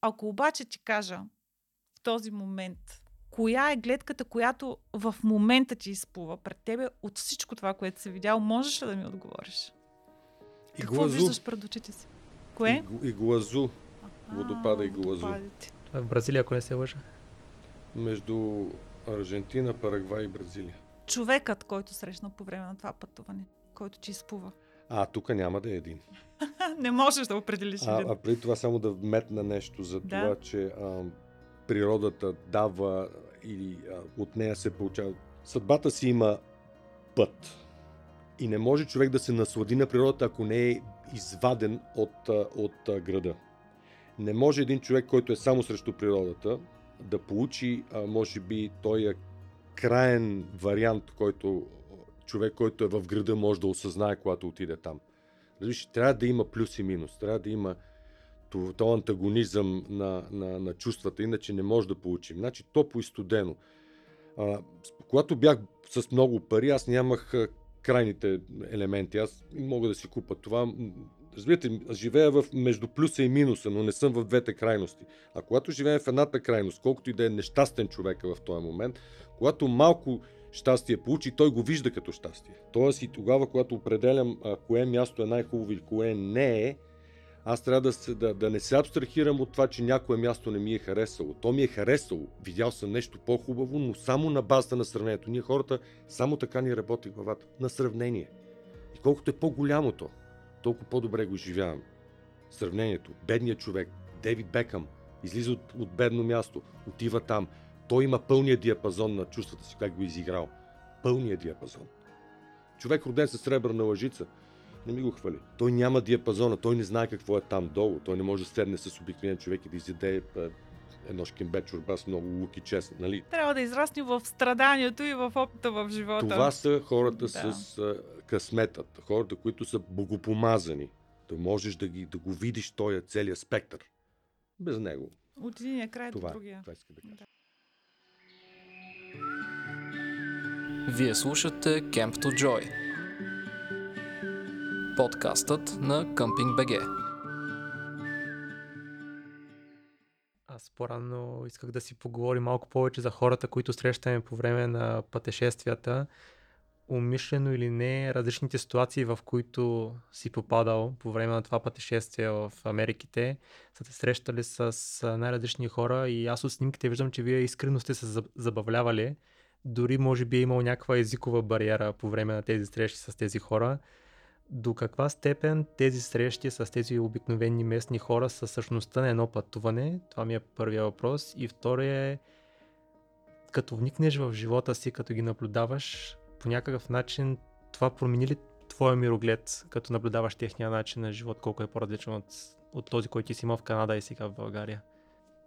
Ако обаче ти кажа в този момент, коя е гледката, която в момента ти изплува пред тебе от всичко това, което си видял, можеш ли да ми отговориш? И Какво глазу. виждаш пред очите си? И, Кое? гу- и глазу Водопада и А, глазу. Това е В Бразилия, ако не се лъжа. между Аржентина, Парагвай и Бразилия. Човекът, който срещна по време на това пътуване, който ти изплува. А, тук няма да е един. Не можеш да определиш А, един. а преди това само да вметна нещо за Да. това, че а, природата дава или от нея се получава. Съдбата си има път. И не може човек да се наслади на природата, ако не е изваден от, от града. Не може един човек, който е само срещу природата, да получи, може би, той е краен вариант, който човек, който е в града, може да осъзнае, когато отиде там. Трябва да има плюс и минус, трябва да има този антагонизъм на, на, на чувствата, иначе не може да получим. Значи топло и студено. А, когато бях с много пари, аз нямах а, крайните елементи. Аз мога да си купа това. Разбирате, аз живея в, между плюса и минуса, но не съм в двете крайности. А когато живеем в едната крайност, колкото и да е нещастен човек в този момент, когато малко щастие получи, той го вижда като щастие. Тоест и тогава, когато определям а, кое място е най-хубаво или кое не е, аз трябва да, се, да, да не се абстрахирам от това, че някое място не ми е харесало. То ми е харесало. Видял съм нещо по-хубаво, но само на базата на сравнението. Ние хората само така ни работи главата. На сравнение. И колкото е по-голямо то, толкова по-добре го изживявам. Сравнението. Бедният човек, Дейвид Бекъм, излиза от, от бедно място, отива там. Той има пълния диапазон на чувствата си, как го е изиграл. Пълния диапазон. Човек роден с сребърна лъжица, не ми го хвали. Той няма диапазона, той не знае какво е там долу. Той не може да седне с обикновен човек и да изяде е, едно шкембе чорба с много лук и чест. Нали? Трябва да израсне в страданието и в опита в живота. Това са хората Да. с а, късметът, хората, които са богопомазани. Да можеш да, ги, да го видиш този целият спектър. Без него. От единия край Това, до е. другия. това иска да кажа. Вие слушате Camp to Joy. Подкастът на Camping BG. Аз по-рано исках да си поговорим малко повече за хората, които срещаме по време на пътешествията. Умишлено или не, различните ситуации, в които си попадал по време на това пътешествие в Америките, са те срещали с най-различни хора и аз от снимките виждам, че вие искрено сте се заб- забавлявали. Дори може би е имал някаква езикова бариера по време на тези срещи с тези хора. До каква степен тези срещи с тези обикновени местни хора са същността на едно пътуване? Това ми е първия въпрос. И втория е, като вникнеш в живота си, като ги наблюдаваш, по някакъв начин това промени ли твоя мироглед, като наблюдаваш техния начин на живот, колко е по-различен от, от този, който ти си имал в Канада и сега в България?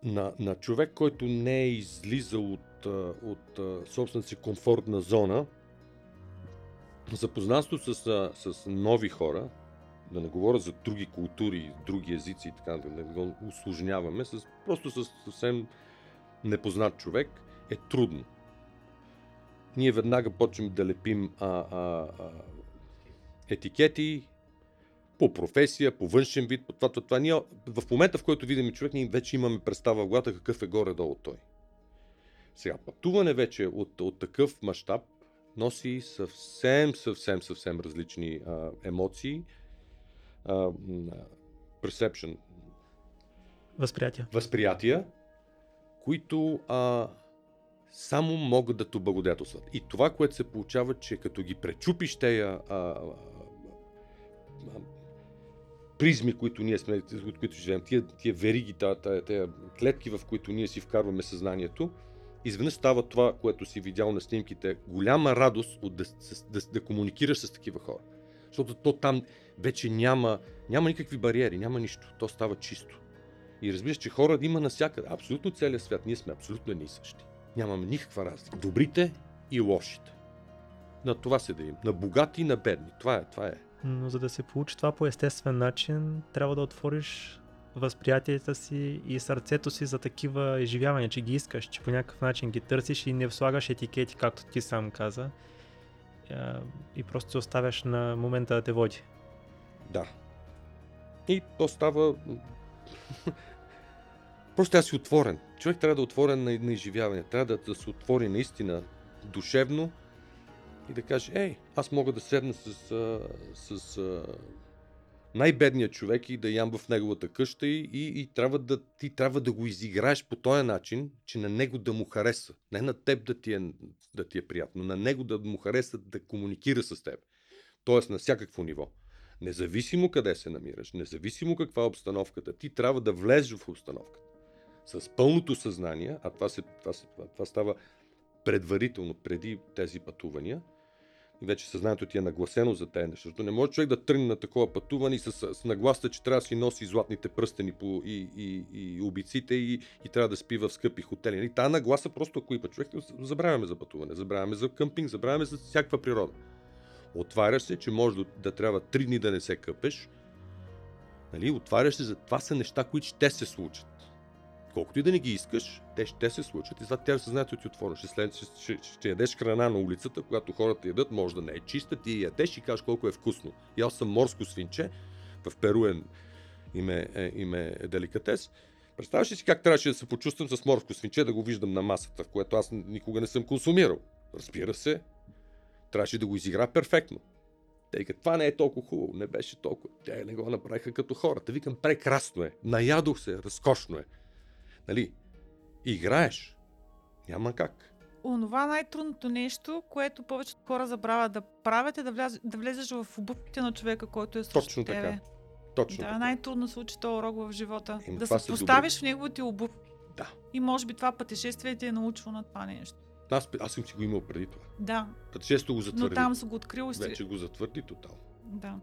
на, на човек, който не е излизал от, от собствената си комфортна зона, запознанство с, с нови хора, да не говоря за други култури, други езици и така, да не го усложняваме, с, просто с съвсем непознат човек, е трудно. Ние веднага почнем да лепим а, а, а, етикети по професия, по външен вид, по това, това, това. Ние, в момента, в който видим човек, ние вече имаме представа в главата какъв е горе-долу той. Сега, пътуване вече от, от такъв мащаб носи съвсем, съвсем, съвсем различни а, емоции. А, perception, Възприятия. възприятия, които а, само могат да те облагодетелстват. И това, което се получава, че като ги пречупиш тея а, а, а, призми, които ние сме, от които живеем, тия, тия вериги, тия, тия, тия клетки, в които ние си вкарваме съзнанието, изведнъж става това, което си видял на снимките, голяма радост от да, да, да комуникираш с такива хора. Защото то там вече няма, няма никакви бариери, няма нищо. То става чисто. И разбираш, че хора има навсякъде. Абсолютно целият свят. Ние сме абсолютно едни и същи. Нямаме никаква разлика. Добрите и лошите. На това се делим. На богати и на бедни. Това е. Това е. Но за да се получи това по естествен начин, трябва да отвориш възприятията си и сърцето си за такива изживявания, че ги искаш, че по някакъв начин ги търсиш и не слагаш етикети, както ти сам каза. И просто се оставяш на момента да те води. Да. И то става... Просто да си отворен. Човек трябва да е отворен на, на изживяване. Трябва да, да се отвори наистина душевно и да каже, ей, аз мога да седна с, с а, най-бедният човек и да ям в неговата къща и, и, и трябва да, ти трябва да го изиграеш по този начин, че на него да му хареса. Не на теб да ти е, да ти е приятно, на него да му хареса да комуникира с теб. Тоест на всякакво ниво. Независимо къде се намираш, независимо каква е обстановката, ти трябва да влезеш в обстановката. С пълното съзнание, а това, се, това, се, това, става предварително, преди тези пътувания, и вече съзнанието ти е нагласено за тези неща. Защото не може човек да тръгне на такова пътуване и с, с нагласта, че трябва да си носи златните пръстени по, и, и, и обиците и, и трябва да спи в скъпи хотели. И тая нагласа просто ако има човек, забравяме за пътуване, забравяме за къмпинг, забравяме за всякаква природа. Отваряш се, че може да, да трябва три дни да не се къпеш. Нали? Отваряш се за това са неща, които ще се случат. Колкото и да не ги искаш, те ще се случат. И затова тя съзнанието ти отвориш. Ще, след, ще, ще, ще, ядеш храна на улицата, когато хората ядат, може да не е чиста, ти ядеш и кажеш колко е вкусно. И аз съм морско свинче, в Перу е, име, е, име е деликатес. Представяш ли си как трябваше да се почувствам с морско свинче, да го виждам на масата, което аз никога не съм консумирал? Разбира се, трябваше да го изигра перфектно. Тъй като това не е толкова хубаво, не беше толкова. Те не го направиха като хората. Викам, прекрасно е. Наядох се, разкошно е. Нали? Играеш. Няма как. Онова най-трудното нещо, което повечето хора забравят да правят е да, вляз, да влезеш в обувките на човека, който е срещу Точно тебе. така. Точно Да, така. най-трудно се учи този урок в живота. Еми, да се поставиш в неговите обувки. Да. И може би това пътешествие ти е научило на това нещо. Аз, аз съм си го имал преди това. Да, Пътешествието го но затвърди. там са го открил и. Вече го затвърди тотално. Да.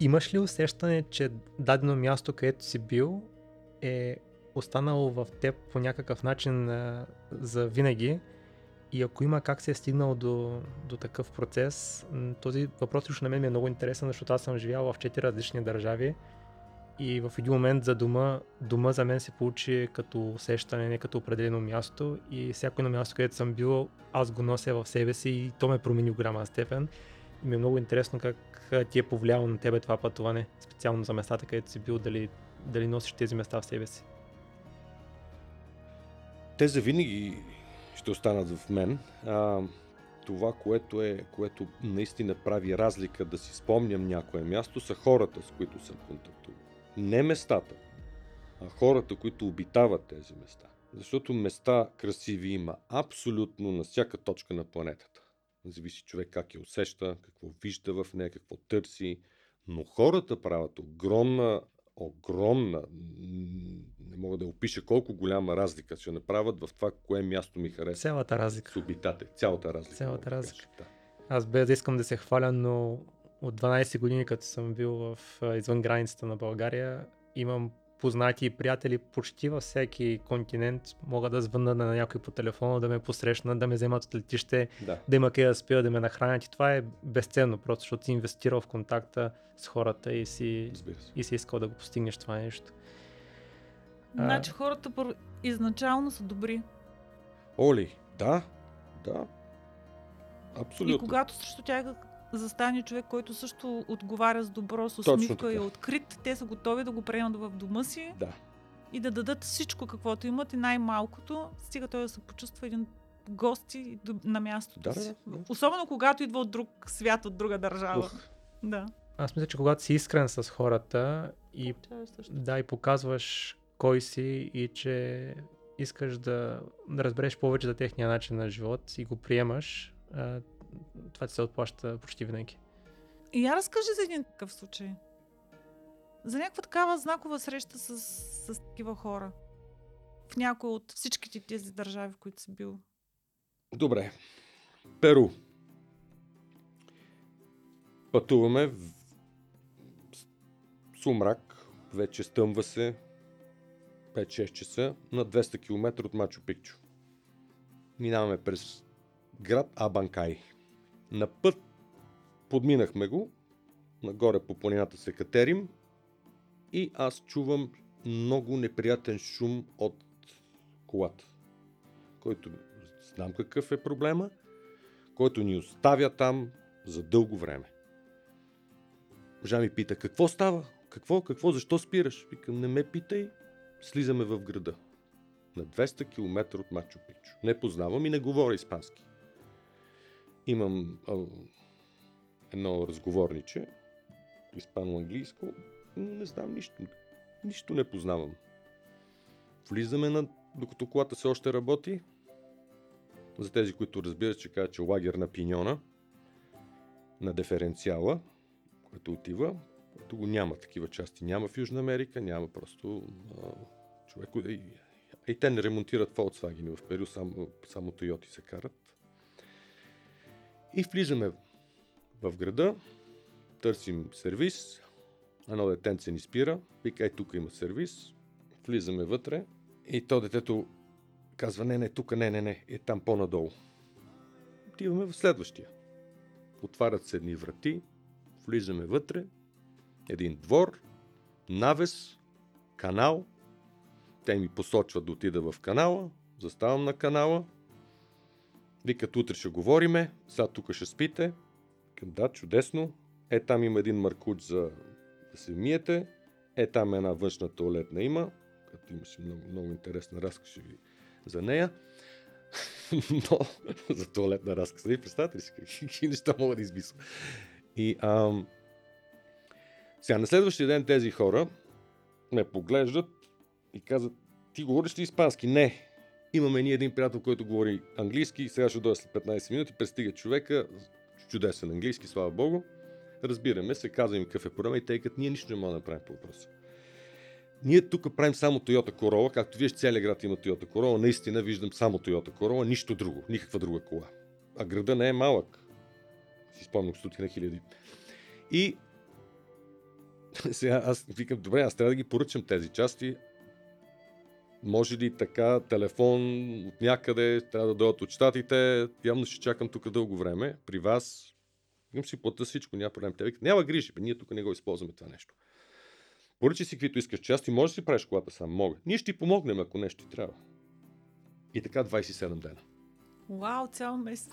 Имаш ли усещане, че дадено място, където си бил, е останало в теб по някакъв начин за винаги? И ако има как се е стигнал до, до такъв процес, този въпрос лично на мен ми е много интересен, защото аз съм живял в четири различни държави и в един момент за дома, дома за мен се получи като усещане, не като определено място и всяко едно място, където съм бил, аз го нося в себе си и то ме промени в голяма степен. И ми е много интересно как ти е повлияло на тебе това пътуване, специално за местата, където си бил, дали, дали носиш тези места в себе си. Те завинаги ще останат в мен. А, това, което, е, което наистина прави разлика да си спомням някое място, са хората, с които съм контактувал. Не местата, а хората, които обитават тези места. Защото места красиви има абсолютно на всяка точка на планетата. Зависи човек как я усеща, какво вижда в нея, какво търси. Но хората правят огромна, огромна, не мога да опиша колко голяма разлика ще направят в това, кое място ми харесва. Цялата разлика. обитател. Цялата разлика. Цялата разлика. Да. Аз без да искам да се хваля, но от 12 години, като съм бил в, извън границата на България, имам познати и приятели почти във всеки континент. Мога да звънна на някой по телефона, да ме посрещнат, да ме вземат от летище, да. да има къде да спя, да ме нахранят. И това е безценно, просто защото си инвестирал в контакта с хората и си, и си искал да го постигнеш това нещо. А. Значи хората пър... изначално са добри. Оли, да, да. Абсолютно. И когато срещу тях застане човек, който също отговаря с добро, с усмивка и е открит, те са готови да го приемат в дома си Да. и да дадат всичко, каквото имат и най-малкото, стига той да се почувства един гости на мястото Да, да, си. да. Особено когато идва от друг свят, от друга държава. Ух, Да. Аз мисля, че когато си искрен с хората и е да, и показваш кой си и че искаш да, да разбереш повече за техния начин на живот и го приемаш, това ти се отплаща почти винаги. И я разкажи за един такъв случай. За някаква такава знакова среща с, с такива хора. В някои от всичките тези държави, в които си бил. Добре. Перу. Пътуваме в сумрак, вече стъмва се 5-6 часа на 200 км от Мачо Пикчо. Минаваме през град Абанкай. На път подминахме го, нагоре по планината се катерим и аз чувам много неприятен шум от колата, който знам какъв е проблема, който ни оставя там за дълго време. Жа ми пита, какво става? Какво, какво, защо спираш? Викам, не ме питай, слизаме в града. На 200 км от Мачо Пичо. Не познавам и не говоря испански. Имам а, едно разговорниче, испано-английско, но не знам нищо. Нищо не познавам. Влизаме на, докато колата все още работи, за тези, които разбират, ще кажа, че лагер на пиньона, на диференциала, който отива, който го няма такива части. Няма в Южна Америка, няма просто а, човек. И, и те не ремонтират Volkswagen в Перу, само, само Toyota се карат. И влизаме в града, търсим сервис, едно детенце ни спира, вика, е, тук има сервис, влизаме вътре и то детето казва, не, не, тук, не, не, не, е там по-надолу. Отиваме в следващия. Отварят се едни врати, влизаме вътре, един двор, навес, канал. Те ми посочват да отида в канала, заставам на канала, викат утре ще говориме, сега тук ще спите. Към да, чудесно. Е, там има един маркуч за да се миете. Е, там една външна туалетна има, като имаше много, много интересна разказ ви за нея. Но за туалетна разказ. Не представете ли си какви неща мога да измисля. И ам, сега на следващия ден тези хора ме поглеждат и казват, ти говориш ли испански? Не. Имаме ние един приятел, който говори английски, сега ще дойде след 15 минути, пристига човека, чудесен английски, слава богу. Разбираме се, казвам им е проблема и тъй като ние нищо не можем да направим по въпроса. Ние тук правим само Toyota Corolla, както виж целият град има Toyota Corolla, наистина виждам само Toyota Corolla, нищо друго, никаква друга кола. А града не е малък. Си спомням стотина хиляди. И сега аз викам, добре, аз трябва да ги поръчам тези части. Може ли така, телефон от някъде, трябва да дойдат от щатите, явно ще чакам тук дълго време, при вас, Викам си плата всичко, няма проблем. Те викат, няма грижи, бе, ние тук не го използваме това нещо. Поръчи си каквито искаш части, може да си правиш колата сам, мога. Ние ще ти помогнем, ако нещо ти трябва. И така 27 дена. Вау, цял месец.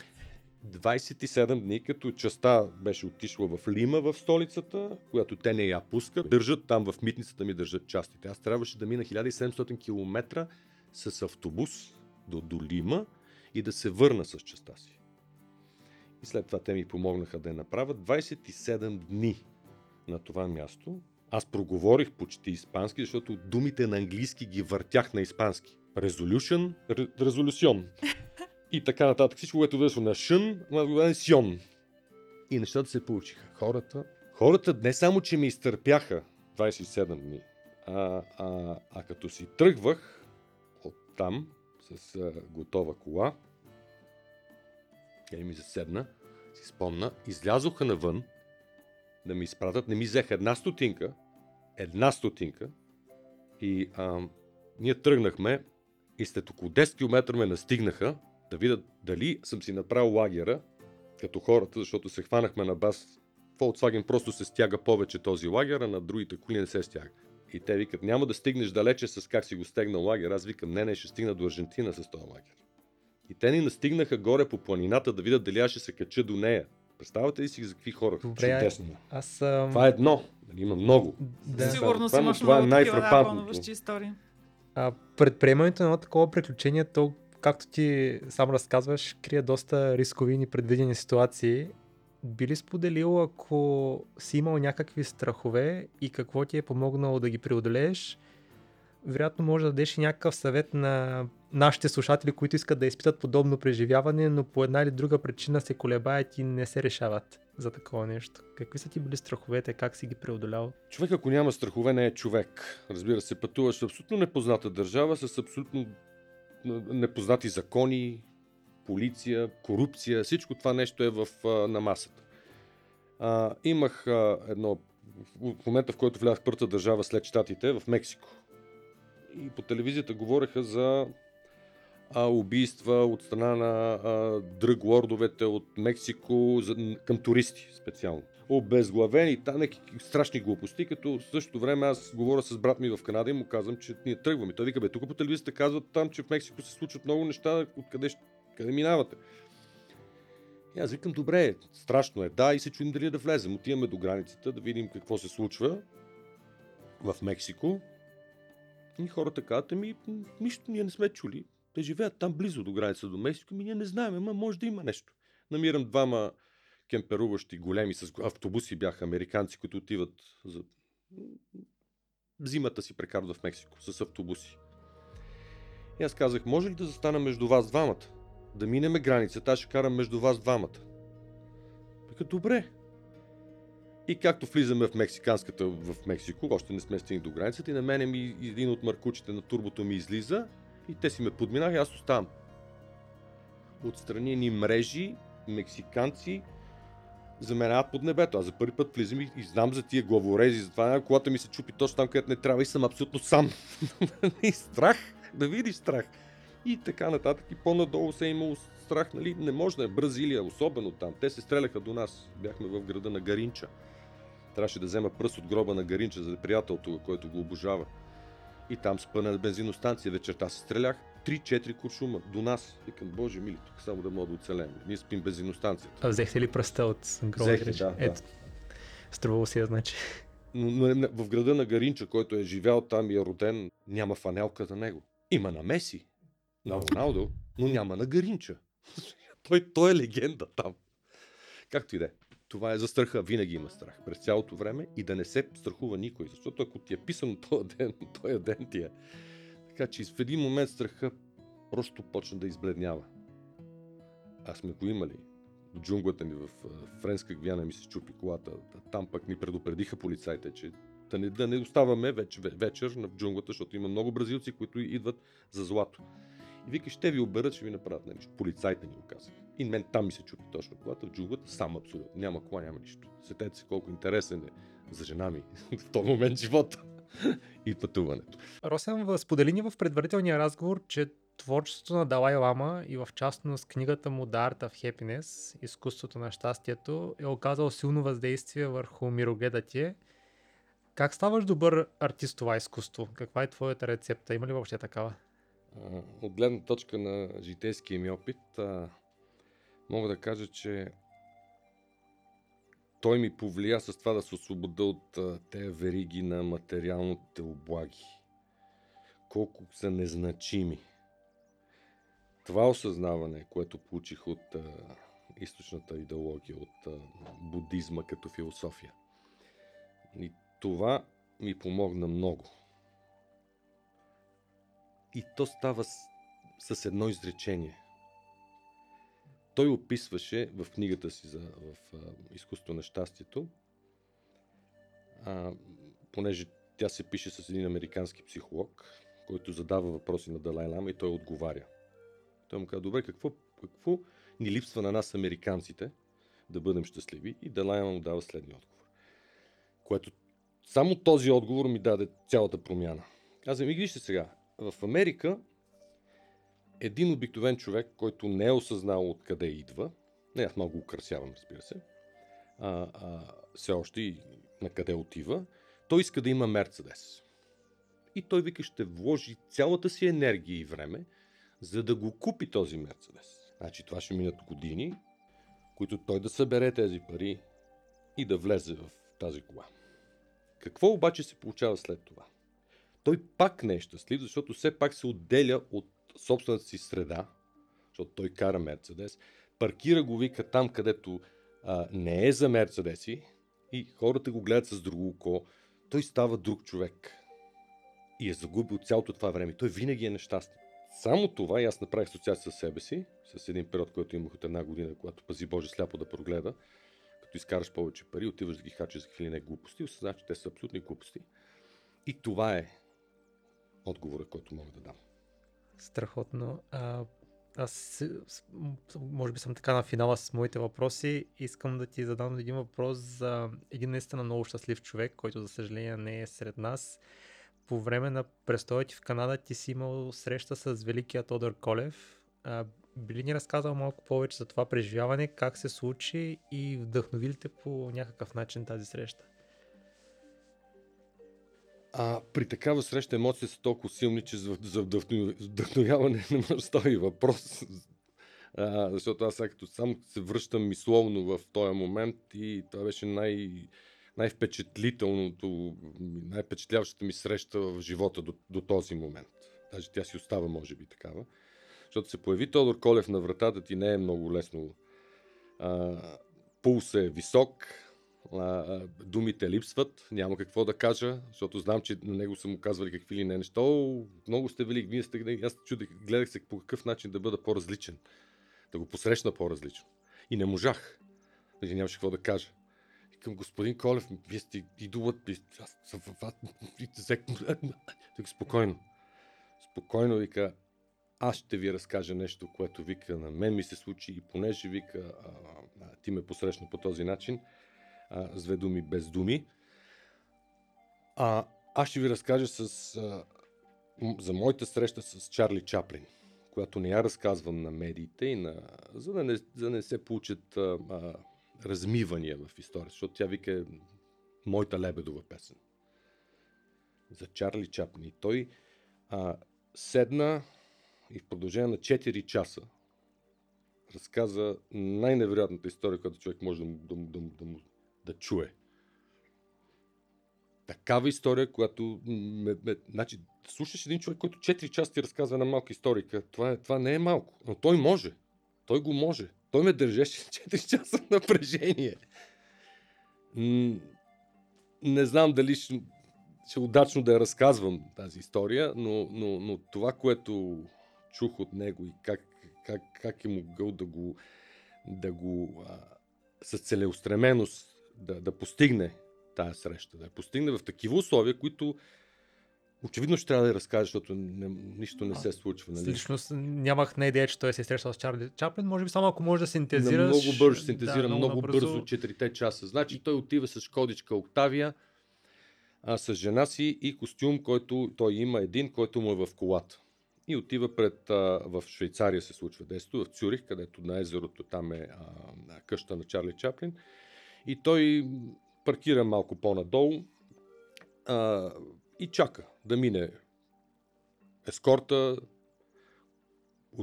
27 дни, като частта беше отишла в Лима, в столицата, която те не я пускат. Държат там в митницата ми, държат частите. Аз трябваше да мина 1700 км с автобус до, до Лима и да се върна с частта си. И след това те ми помогнаха да я направят 27 дни на това място. Аз проговорих почти испански, защото думите на английски ги въртях на испански. Resolution, ре- резолюцион. И така нататък. Всичко, което беше на шън, на сьон. И нещата се получиха. Хората, хората не само, че ми изтърпяха 27 дни, а, а, а като си тръгвах от там с а, готова кола, тя ми заседна, си спомна, излязоха навън да ми изпратят, не ми взеха една стотинка, една стотинка и а, ние тръгнахме и след около 10 км ме настигнаха да видят дали съм си направил лагера като хората, защото се хванахме на бас. Volkswagen просто се стяга повече този лагер, а на другите коли не се стяга. И те викат, няма да стигнеш далече с как си го стегнал лагер. Аз викам, не, не, ще стигна до Аржентина с този лагер. И те ни настигнаха горе по планината да видят дали аз ще се кача до нея. Представете ли си за какви хора? Добре, а- Чудесно. Аз съм... Това е едно. Нали, Има много. Да. Сигурно си Това- имаш това е много такива да, най-фрапантното. вълнуващи истории. А, предприемането на едно такова приключение, то, както ти сам разказваш, крие доста рискови и непредвидени ситуации. Би ли споделил, ако си имал някакви страхове и какво ти е помогнало да ги преодолееш, вероятно може да дадеш и някакъв съвет на нашите слушатели, които искат да изпитат подобно преживяване, но по една или друга причина се колебаят и не се решават за такова нещо. Какви са ти били страховете, как си ги преодолял? Човек, ако няма страхове, не е човек. Разбира се, пътуваш в абсолютно непозната държава с абсолютно непознати закони, полиция, корупция. Всичко това нещо е в, на масата. А, имах а, едно... В момента, в който влязах първата държава след щатите, в Мексико. И по телевизията говореха за а, убийства от страна на а, дръг лордовете от Мексико за, към туристи специално. Обезглавени, та някакви страшни глупости, като в същото време аз говоря с брат ми в Канада и му казвам, че ние тръгваме. Той вика, бе, тук по телевизията казват там, че в Мексико се случват много неща, откъде къде минавате. И аз викам, добре, страшно е, да, и се чудим дали да влезем. Отиваме до границата, да видим какво се случва в Мексико. И хората казват, ми, нищо ние не сме чули. Те живеят там близо до границата до Мексико, ми ние не знаем, ама може да има нещо. Намирам двама кемперуващи големи с автобуси бяха американци, които отиват за зимата си прекарват в Мексико с автобуси. И аз казах, може ли да застана между вас двамата? Да минеме границата, аз ще карам между вас двамата. Вика, добре. И както влизаме в мексиканската в Мексико, още не сме стигнали до границата, и на мене ми един от маркучите на турбото ми излиза и те си ме подминаха и аз оставам. Отстрани ни мрежи, мексиканци, заменяват под небето. Аз за първи път влизам и, и знам за тия главорези, за това колата ми се чупи точно там, където не трябва и съм абсолютно сам. и страх, да видиш страх. И така нататък. И по-надолу се е имало страх, нали? Не може да е Бразилия, особено там. Те се стреляха до нас. Бяхме в града на Гаринча. Трябваше да взема пръст от гроба на Гаринча за приятел тук, който го обожава. И там спъна на бензиностанция. Вечерта се стрелях. 3-4 куршума до нас. Викам, боже мили, тук само да мога да оцелем. Ние спим бензиностанцията. А взехте ли пръста от гроба? Взехте, да, да. Ето, струвало си я, значи. Но, но в града на Гаринча, който е живял там и е роден, няма фанелка за него. Има на Меси, на Роналдо, но няма на Гаринча. той, той е легенда там. Както и да е. Това е за страха. Винаги има страх. През цялото време и да не се страхува никой. Защото ако ти е писано този ден, този ден ти е. Така че в един момент страха просто почна да избледнява. А сме го имали. Джунглата ни в Френска Гвяна ми се чупи колата. Там пък ни предупредиха полицайите, че да не, да не оставаме веч, ве- вечер в джунглата, защото има много бразилци, които идват за злато. И вика, ще ви оберат, ще ви направят нещо. Полицайите ни го казаха. И мен там ми се чупи точно колата в джунглата, сам абсолютно. Няма кола, няма нищо. Сетете се колко интересен е за жена ми в този момент живота и пътуването. Росен, сподели ни в предварителния разговор, че творчеството на Далай Лама и в частност книгата му The Art of Happiness, изкуството на щастието, е оказало силно въздействие върху мирогледа ти. Как ставаш добър артист това изкуство? Каква е твоята рецепта? Има ли въобще такава? От гледна точка на житейския ми опит, мога да кажа, че той ми повлия с това да се освобода от тези вериги на материалните облаги. Колко са незначими. Това осъзнаване, което получих от а, източната идеология, от а, будизма като философия. И това ми помогна много. И то става с, с едно изречение. Той описваше в книгата си за в, а, изкуство на щастието, а, понеже тя се пише с един американски психолог, който задава въпроси на Далай Лама и той отговаря. Той му казва, добре, какво, какво ни липсва на нас американците да бъдем щастливи? И Далай Лама му дава следния отговор. Което само този отговор ми даде цялата промяна. Аз ми вижте сега, в Америка един обикновен човек, който не е осъзнал откъде идва, не аз малко украсявам, разбира се, а, а, все още и на къде отива, той иска да има Мерцедес. И той вика, ще вложи цялата си енергия и време, за да го купи този Мерцедес. Значи това ще минат години, които той да събере тези пари и да влезе в тази кола. Какво обаче се получава след това? Той пак не е щастлив, защото все пак се отделя от собствената си среда, защото той кара Мерцедес, паркира го, вика там, където а, не е за Мерцедеси и хората го гледат с друго око, той става друг човек. И е загубил цялото това време. Той винаги е нещастен. Само това и аз направих асоциация с себе си, с един период, който имах от една година, когато пази Боже сляпо да прогледа, като изкараш повече пари, отиваш да ги хачиш за какви не глупости, осъзнаш, че те са абсолютни глупости. И това е отговора, който мога да дам. Страхотно. А, аз може би съм така на финала с моите въпроси. Искам да ти задам един въпрос за един наистина много щастлив човек, който за съжаление не е сред нас. По време на престоя ти в Канада ти си имал среща с великия Тодор Колев. А, би ли ни разказал малко повече за това преживяване, как се случи и вдъхнови по някакъв начин тази среща? А при такава среща емоциите са толкова силни, че за, вдъхновяване не може стои въпрос. А, защото аз сега като сам се връщам мисловно в този момент и това беше най, най-впечатлителното, най-впечатляващата ми среща в живота до, до този момент. Даже тя си остава, може би, такава. Защото се появи Тодор Колев на вратата ти не е много лесно. А, пулс е висок, думите липсват, няма какво да кажа, защото знам, че на него са му казвали какви ли не неща. Много сте велик, вие сте... Аз чудех, гледах се по какъв начин да бъда по-различен, да го посрещна по-различно. И не можах. Нали, нямаше какво да кажа. И към господин Колев, вие сте идолът, аз съм вас, спокойно. Спокойно вика, аз ще ви разкажа нещо, което вика на мен ми се случи и понеже вика, а, а, ти ме посрещна по този начин, а, с две думи без думи. А, аз ще ви разкажа с, а, за моята среща с Чарли Чаплин, която не я разказвам на медиите, и на, за, да не, за да не се получат а, а, размивания в историята, защото тя вика моята лебедова песен. За Чарли Чаплин. И той а, седна и в продължение на 4 часа разказа най-невероятната история, която човек може да, да, да, да, да, да чуе. Такава история, която... Ме, ме, значи, слушаш един човек, който 4 часа ти разказва на малка историка. Това, е, това не е малко. Но той може. Той го може. Той ме държеше 4 часа напрежение. Не знам дали ще, ще удачно да я разказвам тази история, но, но, но това, което чух от него и как, как, как е могъл да го, да го а, с целеустременост да, да постигне тая среща, да я постигне в такива условия, които очевидно ще трябва да я разкаже, защото не, нищо не се случва. Нали? Лично нямах на идея, че той се е срещал с Чарли Чаплин. Може би само ако може да синтезираш. Много бързо синтезира, да, много, много бързо, 4 часа. Значи той отива с Шкодичка Октавия, а, с жена си и костюм, който той има един, който му е в колата. И отива пред, а, в Швейцария се случва действото, в Цюрих, където на езерото там е а, къща на Чарли Чаплин. И той паркира малко по-надолу а, и чака да мине ескорта,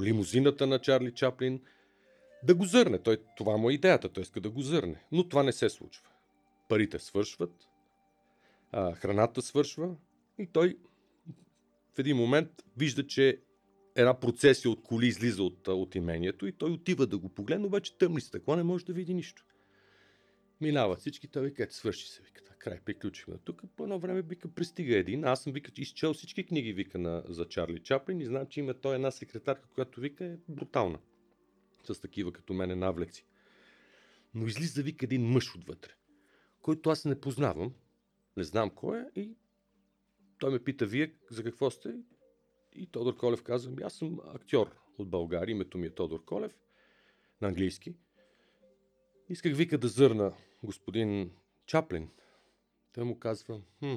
лимузината на Чарли Чаплин, да го зърне. Той, това му е идеята, той иска да го зърне. Но това не се случва. Парите свършват, а, храната свършва и той в един момент вижда, че една процесия от коли излиза от, от имението и той отива да го погледне, обаче тъмни стъкла не може да види нищо. Минават всички, той вика, свърши се, вика, край, приключихме. Тук по едно време вика, пристига един. Аз съм вика, изчел всички книги вика на, за Чарли Чаплин и знам, че има той една секретарка, която вика е брутална. С такива като мене навлекси. Но излиза вика един мъж отвътре, който аз не познавам, не знам кой е и той ме пита, вие за какво сте? И Тодор Колев казва, аз съм актьор от България, името ми е Тодор Колев, на английски. Исках вика да зърна господин Чаплин. Той му казва, хм,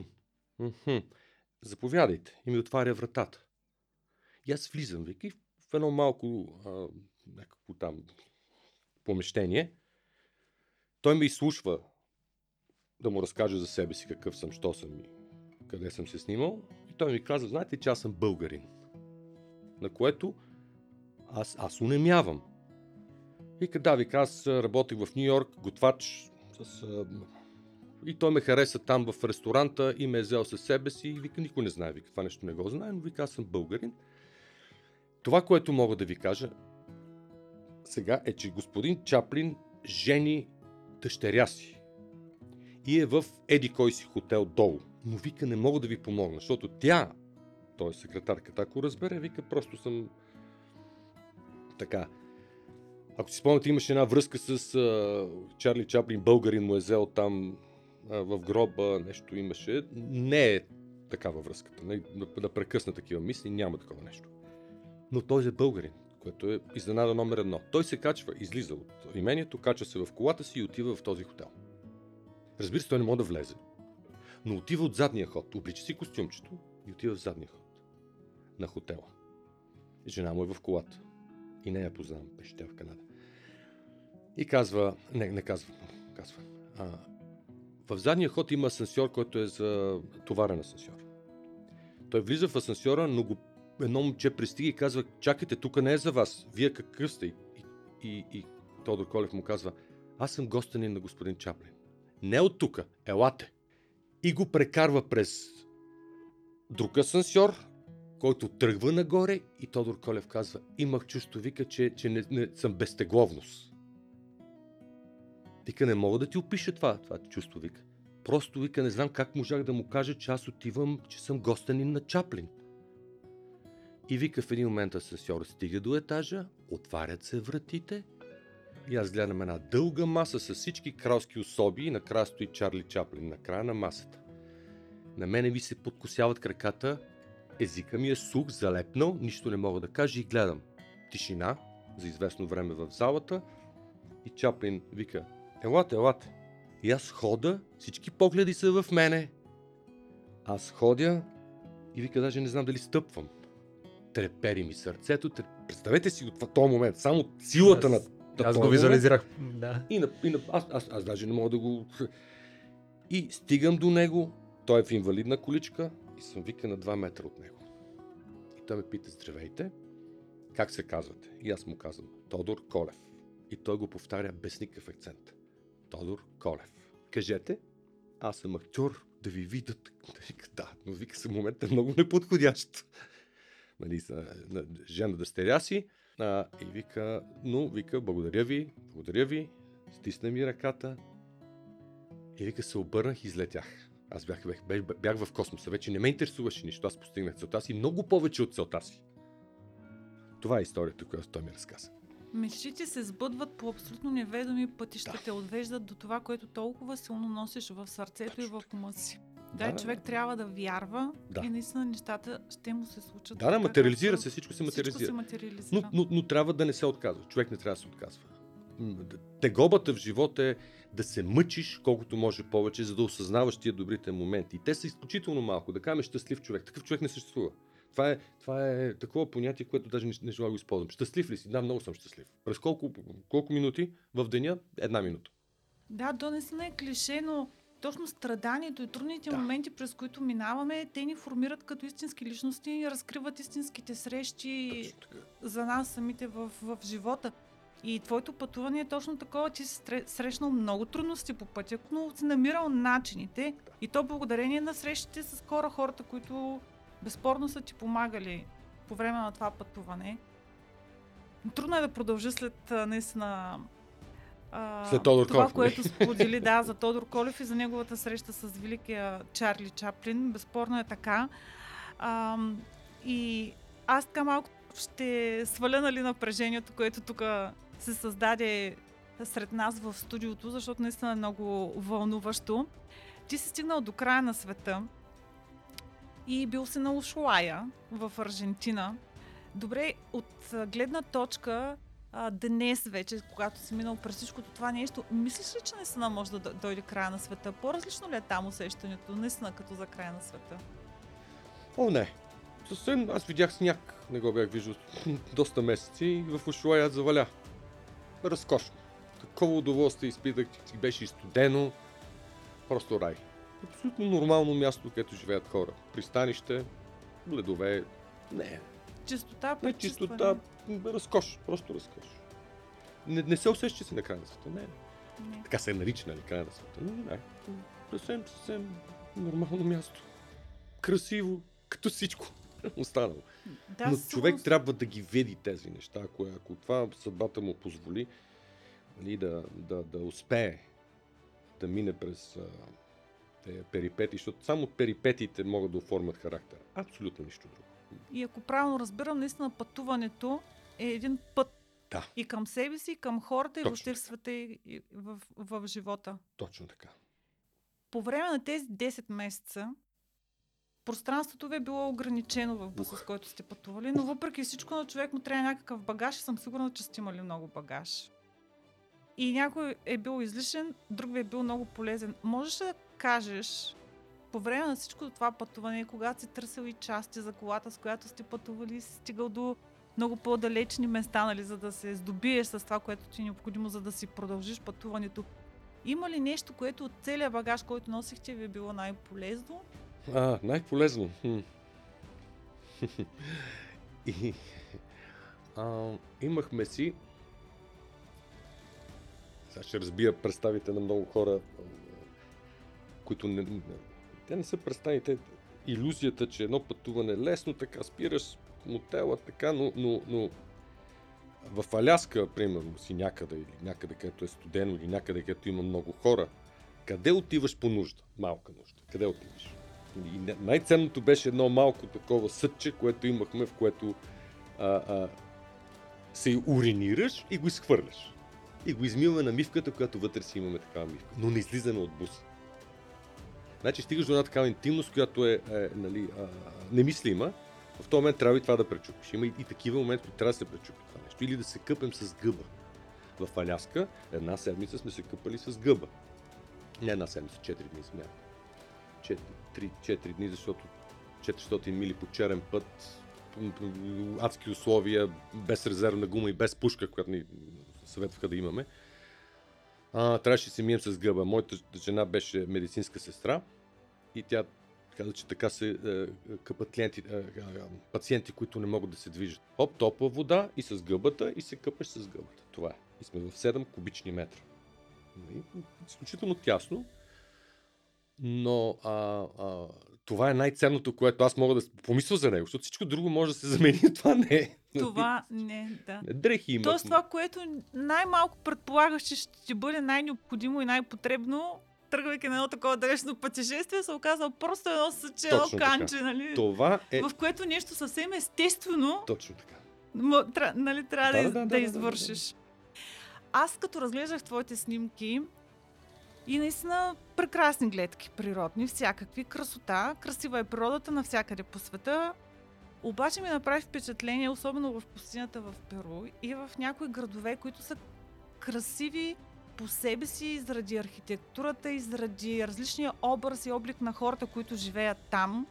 хм, заповядайте. И ми отваря вратата. И аз влизам, вика, и в едно малко а, някакво там помещение. Той ме изслушва да му разкажа за себе си какъв съм, що съм и къде съм се снимал. И той ми каза, знаете, че аз съм българин. На което Аз, аз унемявам. Вика, да, вика, аз а, работех в Нью Йорк, готвач с... И той ме хареса там в ресторанта и ме е взел със себе си и вика, никой не знае, вика, това нещо не го знае, но вика, аз съм българин. Това, което мога да ви кажа сега е, че господин Чаплин жени дъщеря си и е в еди кой си хотел долу. Но вика, не мога да ви помогна, защото тя, т.е. секретарката, ако разбере, вика, просто съм така. Ако си спомняте, имаше една връзка с а, Чарли Чаплин, българин му е взел там а, в гроба, нещо имаше. Не е такава връзката. Не, да, да прекъсна такива мисли, няма такова нещо. Но той е българин, което е изненада номер едно. Той се качва, излиза от имението, качва се в колата си и отива в този хотел. Разбира се, той не може да влезе. Но отива от задния ход, облича си костюмчето и отива в задния ход на хотела. Жена му е в колата. И не я познавам, беше тя в Канада. И казва, не, не казва, казва, а, в задния ход има асансьор, който е за товарен асансьор. Той влиза в асансьора, но го едно момче пристига и казва, чакайте, тук не е за вас, вие какъв сте? И, и, и Тодор Колев му казва, аз съм гостенин на господин Чаплин. Не от тук, елате. И го прекарва през друг асансьор, който тръгва нагоре и Тодор Колев казва, имах чувство, вика, че, че не, не, съм безтегловност. Вика, не мога да ти опиша това, това чувство, вика. Просто, вика, не знам как можах да му кажа, че аз отивам, че съм гостенин на Чаплин. И вика в един момент асансьор стига до етажа, отварят се вратите и аз гледам една дълга маса с всички кралски особи и накрая стои Чарли Чаплин на края на масата. На мене ми се подкосяват краката, езика ми е сух, залепнал, нищо не мога да кажа и гледам. Тишина за известно време в залата и Чаплин вика Елате, елате. И аз хода, всички погледи са в мене. Аз ходя и вика даже не знам дали стъпвам. Трепери ми сърцето. Треп... Представете си от този момент, само силата на Аз този го момент. визуализирах. Да. И, на, и на, аз, аз, аз даже не мога да го... И стигам до него, той е в инвалидна количка и съм вика на 2 метра от него. И той ме пита, здравейте, как се казвате? И аз му казвам, Тодор Колев. И той го повтаря без никакъв акцент. Тодор Колев. Кажете, аз съм актьор, да ви видят. Да, но вика се момент е много неподходящ. Нали, жена дъщеря си. А, и вика, но вика, благодаря ви, благодаря ви, стисна ми ръката. И вика, се обърнах и излетях. Аз бях, бях, бях в космоса, вече не ме интересуваше нищо, аз постигнах целта си, много повече от целта си. Това е историята, която той ми разказа. Мечтите се сбъдват по абсолютно неведоми пътища, Да. те отвеждат до това, което толкова силно носиш в сърцето Точно и в ума си. Да, Да, човек трябва да вярва Да. и наистина нещата ще му се случат. Да, да, материализира се, всичко се Всичко материализира. се материализира. Но, но, но трябва да не се отказва. Човек не трябва да се отказва. Тегобата в живота е да се мъчиш колкото може повече, за да осъзнаваш тия добрите моменти. И те са изключително малко. Да кажем щастлив човек. Такъв човек не съществува. Това е, това е такова понятие, което даже не, не желая да го използвам. Щастлив ли си? Да, много съм щастлив. През колко, колко минути в деня? Една минута. Да, то наистина е клише, но точно страданието и трудните Да. моменти, през които минаваме, те ни формират като истински личности и разкриват истинските срещи за нас самите в, в живота. И твоето пътуване е точно такова, че си срещнал много трудности по пътя, но си намирал начините и то благодарение на срещите с хора, хората, които безспорно са ти помагали по време на това пътуване. Трудно е да продължи след наистина а, След Тодор това, Колев, нали? което сподели да, за Тодор Колев и за неговата среща с великия Чарли Чаплин. Безспорно е така. А, и аз така малко ще сваля нали, напрежението, което тук се създаде сред нас в студиото, защото наистина е много вълнуващо. Ти си стигнал до края на света и бил си на Ушуая в Аржентина. Добре, от гледна точка а, днес вече, когато си минал през всичкото това нещо, мислиш ли, че наистина може да дойде края на света? По-различно ли е там усещането, наистина като за края на света? О, не. Съвсем аз видях сняг. Не го бях виждал доста месеци и в Ушуая заваля. Разкошно. Такова удоволствие изпитах, че беше и студено. Просто рай. Абсолютно нормално място, където живеят хора. Пристанище, ледове, не, Чистота, не чистота, разкош, просто разкош. Не, не се усеща, че си на края на света. Не, Не. така се нарича, нали, края на света. Но не, съвсем, съвсем нормално място. Красиво, като всичко останало. Да, Но човек сигурност. трябва да ги види тези неща, ако, ако това съдбата му позволи нали, да, да, да успее да мине през а, перипети, защото само перипетиите могат да оформят характер. Абсолютно нищо друго. И ако правилно разбирам, наистина пътуването е един път Да. и към себе си, и към хората, и въобще в света, и и в, в, в живота. Точно така. По време на тези 10 месеца, пространството ви е било ограничено в буса, с който сте пътували, но въпреки всичко на човек му трябва някакъв багаж и съм сигурна, че сте имали много багаж. И някой е бил излишен, друг ви е бил много полезен. Можеш ли да кажеш, по време на всичко това пътуване, когато си търсил и части за колата, с която сте пътували, си стигал до много по-далечни места, нали, за да се здобиеш с това, което ти е необходимо, за да си продължиш пътуването. Има ли нещо, което от целия багаж, който носихте, ви е било най-полезно? А, най-полезно. И, а, имахме си сега ще разбия представите на много хора, които не, не, те не са представите иллюзията, че едно пътуване е лесно, така спираш мотела, така, но, но, но в Аляска, примерно, си някъде или някъде, където е студено или някъде, където има много хора, къде отиваш по нужда? Малка нужда. Къде отиваш? И най-ценното беше едно малко такова съдче, което имахме, в което а, а, се уринираш и го изхвърляш. И го измиваме на мивката, която вътре си имаме такава мивка. Но не излизаме от буса. Значи стигаш до една такава интимност, която е, е нали, а, немислима. В този момент трябва и това да пречупиш. Има и, и такива моменти, които трябва да се пречупи това нещо. Или да се къпем с гъба. В Аляска една седмица сме се къпали с гъба. Не една седмица, 4 дни смятам. 3-4 дни, защото 400 мили по черен път, адски условия, без резервна гума и без пушка, която ни съветваха да имаме. А, трябваше да се мием с гъба. Моята жена беше медицинска сестра и тя каза, че така се е, къпат клиенти, е, е, пациенти, които не могат да се движат. Оп, топла вода и с гъбата и се къпеш с гъбата. Това е. И сме в 7 кубични метра. Нали? Изключително тясно. Но а, а, това е най-ценното, което аз мога да помисля за него, защото всичко друго може да се замени, това не е. Това не, да. Дрехи има. Тоест това, което най-малко предполагаш, че ще бъде най-необходимо и най-потребно, тръгвайки на едно такова далечно пътешествие, се оказва просто едно съче, едно Точно така. канче, нали? Това е В което нещо съвсем естествено точно така. м- тря, нали, трябва да, Да, да, да, да, да, да да, да, извършиш. Аз като разглеждах твоите снимки и наистина прекрасни гледки, природни, всякакви, красота, красива е природата навсякъде по света. Обаче ми направи впечатление, особено в пустинята в Перу и в някои градове, които са красиви по себе си, заради архитектурата и заради различния образ и облик на хората, които живеят там.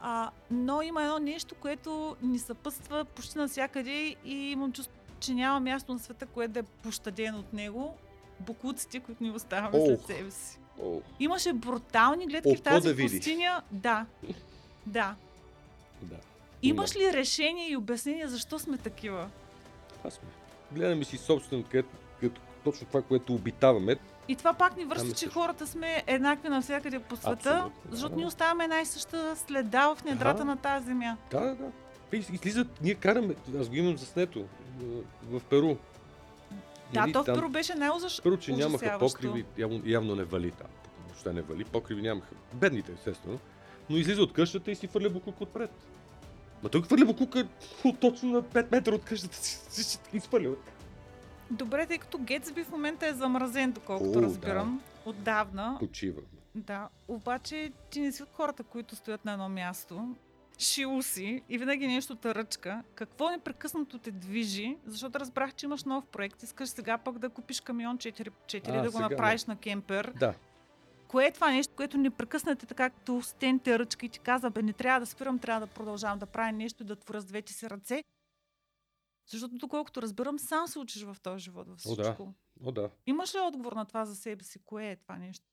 А, но има едно нещо, което ни съпътства почти навсякъде и имам чувство, че няма място на света, което да е пощадено от него. Букуците, които ни оставяме Ох. след себе си. О, Имаше брутални гледки О, в тази да пустиня. Да. Да. да. Имаш ли решение и обяснение защо сме такива? Това сме. Гледаме си собствено, където, където, точно това, което обитаваме. И това пак ни връща, Ами че хората сме еднакви навсякъде по света, Абсолютно, да. защото ни оставяме една и съща следа в недрата Да. на тази земя. Да, да, да. Излизат, ние караме, аз го имам заснето в- Перу. Да, Нали, то в Перу беше най-ужас... Първо, че нямаха покриви, явно, явно не вали там. Въобще не вали. Покриви нямаха. Бедните, естествено. Но излиза от къщата и си фърля буклук отпред. Ма той хвърля буклука точно на 5 метра от къщата си. си изхвърля. Добре, тъй като Гетсби в момента е замразен, доколкото О, разбирам. Отдавна. Почива. Да, обаче ти не си от хората, които стоят на едно място, шил си и винаги нещо те ръчка. Какво непрекъснато те движи? Защото разбрах, че имаш нов проект. Искаш сега пък да купиш камион 4x4 А, да го сега направиш на кемпер. Да. Кое е това нещо, което непрекъснато е така, като стен те ръчка и ти каза, бе, не трябва да спирам, трябва да продължавам да правя нещо да творя с двете си ръце. Защото, доколкото разбирам, сам се учиш в този живот, в О, да. всичко. О, да. Имаш ли отговор на това за себе си? Кое е това нещо?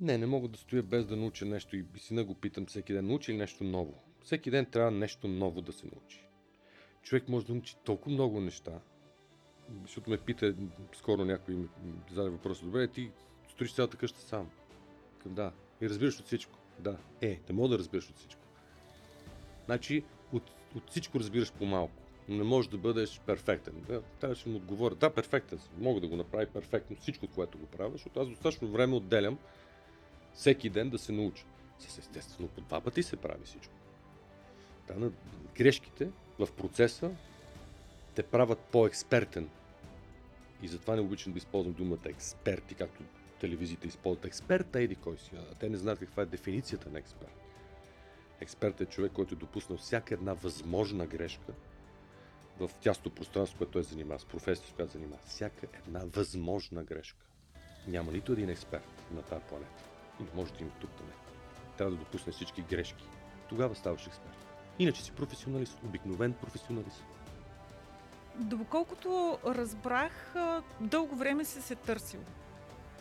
Не, не мога да стоя без да науча нещо и сина го питам всеки ден. Научи ли нещо ново? Всеки ден трябва нещо ново да се научи. човек може да научи толкова много неща. Защото ме пита, скоро някой ми зададе въпроса, добре, ти строиш цялата къща сам. Към да. И разбираш от всичко. Да. Е, не мога да разбираш от всичко. Значи, от, от всичко разбираш по-малко. Не можеш да бъдеш перфектен. Да, трябваше да му отговоря. Да, перфектен съм. Мога да го направя перфектно всичко, което го правя, защото аз достатъчно време отделям всеки ден да се науча. С естествено по два пъти се прави всичко. Да, на грешките в процеса те правят по-експертен. И затова не обичам да използвам думата експерти, както телевизиите използват експерта еди кой си. А те не знаят каква е дефиницията на експерт. Експерт е човек, който е допуснал всяка една възможна грешка в тясто пространство, което той занимава, с професията, с която занимава. Всяка една възможна грешка. Няма нито един експерт на тази планета. И не може да има тук да не. Трябва да допусне всички грешки. Тогава ставаш експерт. Иначе си професионалист, обикновен професионалист. Доколкото разбрах, дълго време си се търсил.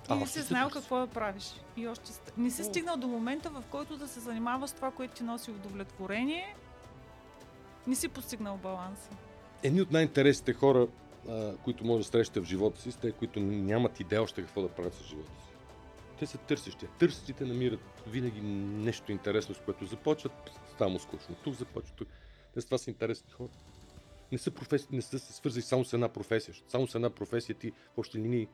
И още си знаел какво да правиш. И още не си стигнал до момента, в който да се занимаваш с това, което ти носи удовлетворение. Не си постигнал баланса. Едни от най-интересните хора, които може да срещате в живота си, са те, които нямат идея още какво да правят с живота си. Те са търсещи. Търсещите намират винаги нещо интересно, с което започват само скучно. Тук започват, тук. Те с това са интересни хора. Не са, професи... не са се свързани само с една професия. Само с една професия ти в общи линии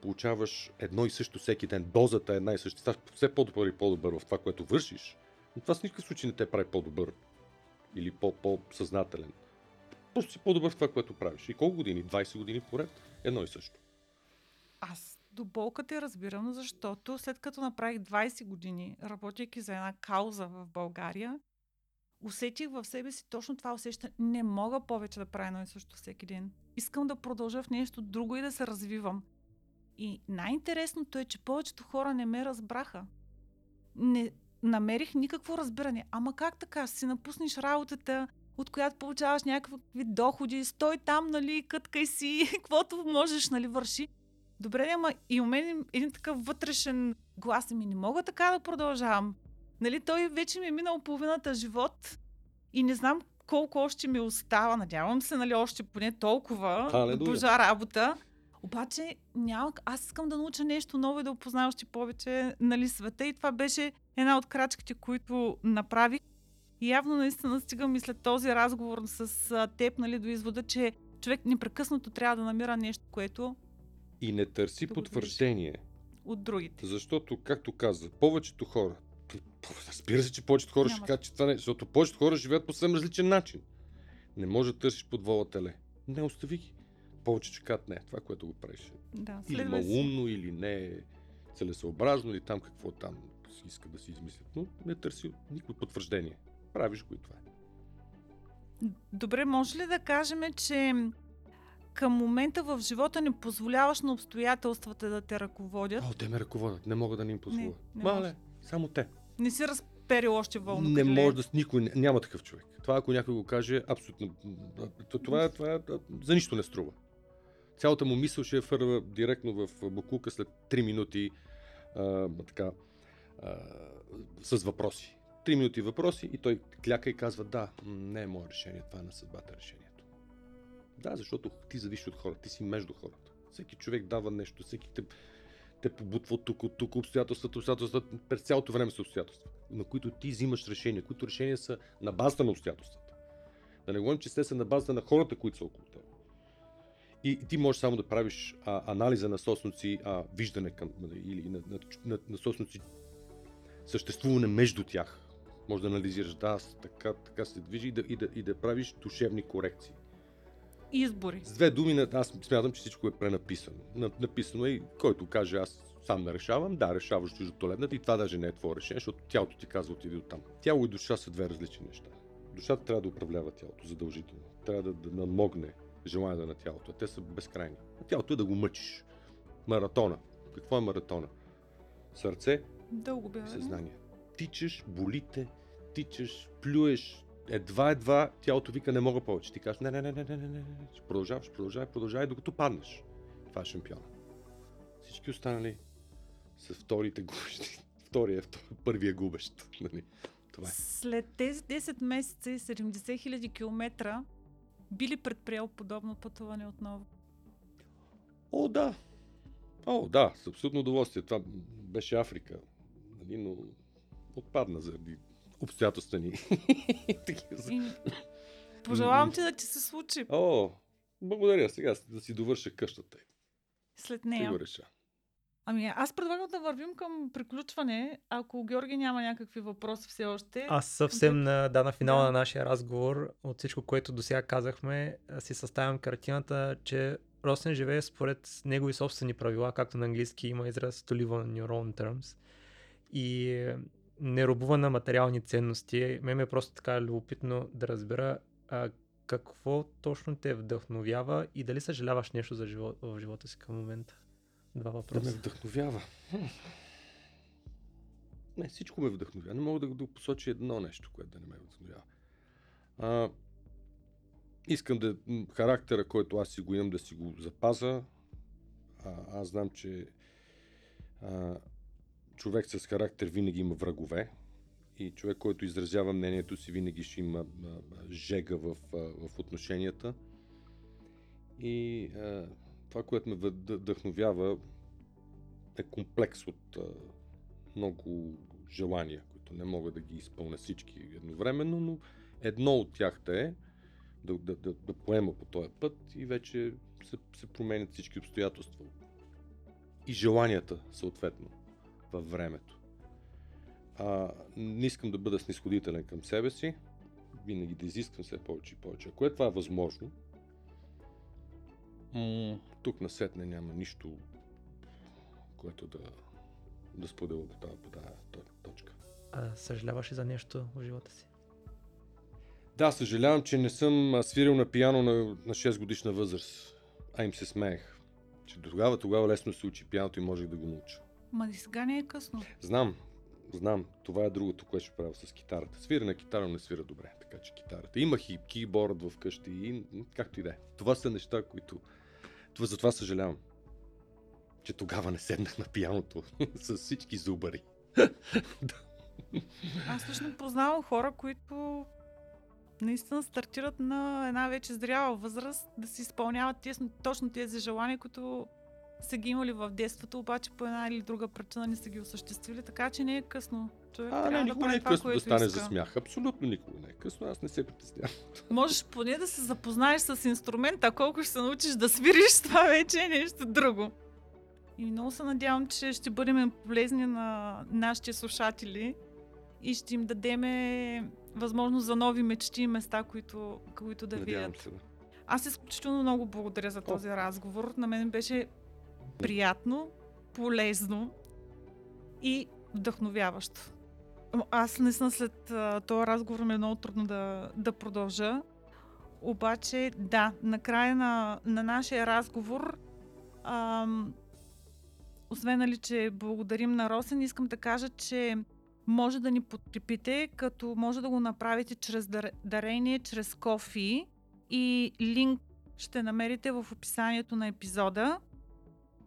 получаваш едно и също всеки ден. Дозата е една и съща. Ставаш все по-добър и по-добър в това, което вършиш. Но това в никакъв случай не те прави по-добър. Или по- по-съзнателен. Просто си по-добър в това, което правиш. И колко години? 20 години поред? Едно и също. Аз до болка те разбирам, защото след като направих 20 години, работейки за една кауза в България, усетих в себе си точно това усещане. Не мога повече да правя едно и също всеки ден. Искам да продължа в нещо друго и да се развивам. И най-интересното е, че повечето хора не ме разбраха. Не намерих никакво разбиране. Ама как така? Си напуснеш работата, от която получаваш някакви доходи, стой там, нали, къткай си, каквото можеш, нали, върши. Добре, ама и у мен един такъв вътрешен глас ми не мога така да продължавам. Нали, той вече ми е минал половината живот и не знам колко още ми остава. Надявам се, нали, още поне толкова Халелуя. да работа. Обаче няма, аз искам да науча нещо ново и да опозная още повече нали, света и това беше една от крачките, които направих. И явно наистина стигам и след този разговор с теб нали, до извода, че човек непрекъснато трябва да намира нещо, което И не търси Да потвърждение. от другите. Защото, както каза, повечето хора, разбира се, че повечето хора ще Няма. кажат, че това не защото повечето хора живеят по съвсем различен начин. Не може да търсиш под вола теле. Не остави ги. Повече ще кажат не, това, което го правиш. е Да, Или малумно, или не е целесъобразно, или там какво там си иска да си измислят. Но не търси никакво потвърждение. Правиш го и това. е. Добре, може ли да кажем, че към момента в живота не позволяваш на обстоятелствата да те ръководят? О, те ме ръководят. Не мога да не им позволя. не Мале, може. само те. Не си разперил още вълно Не може да с никой, не- няма такъв човек. Това ако някой го каже, абсолютно. Това, е- това е, за нищо не струва. Цялата му мисъл ще я фърва директно в буклука след 3 минути а, така, а, с въпроси. 3 минути въпроси и той кляка и казва, да, не е мое решение, това е на съдбата решението. Да, защото ти зависиш от хората, ти си между хората. Всеки човек дава нещо, всеки те, те побутва тук, тук, обстоятелствата, обстоятелствата, през цялото време са обстоятелства, на които ти взимаш решения, които решения са на базата на обстоятелствата. Да не говорим, че те са на базата на хората, които са около теб. И ти можеш само да правиш а, анализа на собственици, а, виждане към, нали, или на, на, на, на собственици съществуване между тях. Може да анализираш, да, така, така се движи и да, и, да, и да правиш душевни корекции. Избори. С две думи, аз смятам, че всичко е пренаписано. На- Написано е, и който каже аз сам не решавам, да, решаваш чуждо туалетната и това даже не е твое решение, защото тялото ти казва отиди от там. Тяло и душа са две различни неща. Душата трябва да управлява тялото задължително. Трябва да, да намогне желанието на тялото. Те са безкрайни. Тялото е да го мъчиш. Маратона. Какво е маратона? Сърце, Дълго бе. съзнание. Тичаш, болите, тичаш, плюеш, едва, едва тялото вика не мога повече. Ти кажеш не, не, не, не, не, не, не. Продължаваш, продължавай, продължавай, докато паднеш. Това е шампиона. Всички останали са вторите губещи. Втория, е втори, първия губещ. Нали? Това е. След тези 10 месеца и 70 000 километра, Би ли предприел подобно пътуване отново? О, да. О, да, с абсолютно удоволствие. Това беше Африка. Нали, но отпадна заради обстоятелствени. такива. И... Пожелавам ти да ти се случи О, благодаря. Сега да си довърша къщата. след нея. го реша. Ами аз предлагам да вървим към приключване, ако Георги няма някакви въпроси все още. Аз съвсем на, да, на финала Да. на нашия разговор, от всичко, което до сега казахме, си съставям картината, че Росен живее според негови собствени правила, както на английски има израз to live on your own terms. И не робува на материални ценности. Мен ми е просто така любопитно да разбера а, какво точно те вдъхновява и дали съжаляваш нещо за живо, в живота си към момента. Два Да ме въпроса. вдъхновява. Не, всичко ме вдъхновява. Не мога да, да посоча едно нещо, което да не ме вдъхновява. А, искам да... Характера, който аз си го имам, да си го запаза. А, аз знам, че а, човек с характер винаги има врагове. И човек, който изразява мнението си, винаги ще има а, жега в, а, в отношенията. И това, което ме вдъхновява, е комплекс от много желания, които не мога да ги изпълня всички едновременно, но едно от тях да е да, да, да, да поема по този път и вече се, се променят всички обстоятелства. И желанията, съответно, във времето. А, не искам да бъда снисходителен към себе си, винаги да изисквам все повече и повече. Ако е това възможно, м- тук насетне няма нищо, което да, да споделя по тази, по тази то- точка. А, съжаляваш ли за нещо в живота си? Да, съжалявам, че не съм свирил на пияно на, на 6 годишна възраст. А им се смеех. Че тогава, тогава лесно се учи пияното и можех да го науча. Ма и сега не е късно. Знам, знам. Това е другото, което ще правя с китарата. Свира на китара, но не свира добре. Така че китарата. Имах и кейборд вкъщи и както и да е. Това са неща, които... Това, затова съжалявам. Че тогава не седнах на пияното с всички зубари. Аз лично познавам хора, които наистина стартират на една вече зряла възраст да си изпълняват тесно, точно тези желания, които са ги имали в детството, обаче по една или друга причина не са ги осъществили, така че не е късно. Човек А, не, никога не е това, късно да стане иска. за смях. Абсолютно никога не е късно. Аз не се притеснявам. Можеш поне да се запознаеш с инструмента, колко ще се научиш да свириш, това вече е нещо друго. И много се надявам, че ще бъдем полезни на нашите слушатели и ще им дадеме възможност за нови мечти и места, които, които да Надявам видят. се. Да. Аз изключително много благодаря за този разговор. На мен беше приятно, полезно и вдъхновяващо. Аз наистина след а, този разговор ми е много трудно да, да продължа. Обаче, да, накрая на, на нашия разговор, ам, освен нали, че благодарим на Росен, искам да кажа, че може да ни подкрепите, като може да го направите чрез дар- дарение, чрез кофи и линк ще намерите в описанието на епизода.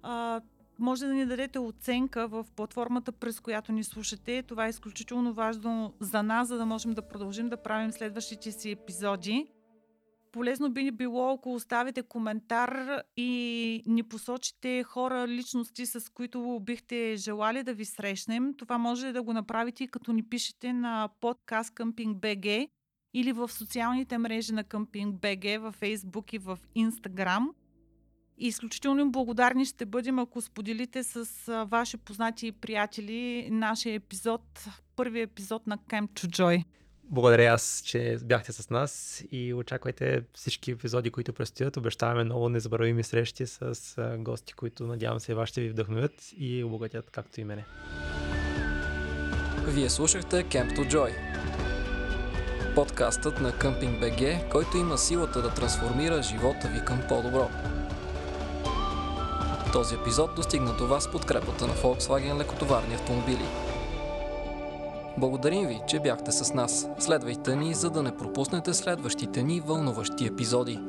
А, може да ни дадете оценка в платформата, през която ни слушате. Това е изключително важно за нас, за да можем да продължим да правим следващите си епизоди. Полезно би ни било, ако оставите коментар и ни посочите хора, личности, с които бихте желали да ви срещнем. Това може да го направите, като ни пишете на подкаст Къмпинг БГ или в социалните мрежи на Къмпинг БГ, в Facebook и в Instagram. И изключително им благодарни ще бъдем, ако споделите с ваши познати и приятели нашия епизод, първи епизод на Camp to Joy. Благодаря аз, че бяхте с нас и очаквайте всички епизоди, които предстоят. Обещаваме много незабравими срещи с гости, които надявам се вас ще ви вдъхновят и обогатят, както и мене. Вие слушахте Camp to Joy. Подкастът на Къмпинг БГ, който има силата да трансформира живота ви към по-добро. Този епизод достигна до вас с подкрепата на Volkswagen лекотоварни автомобили. Благодарим ви, че бяхте с нас. Следвайте ни, за да не пропуснете следващите ни вълнуващи епизоди.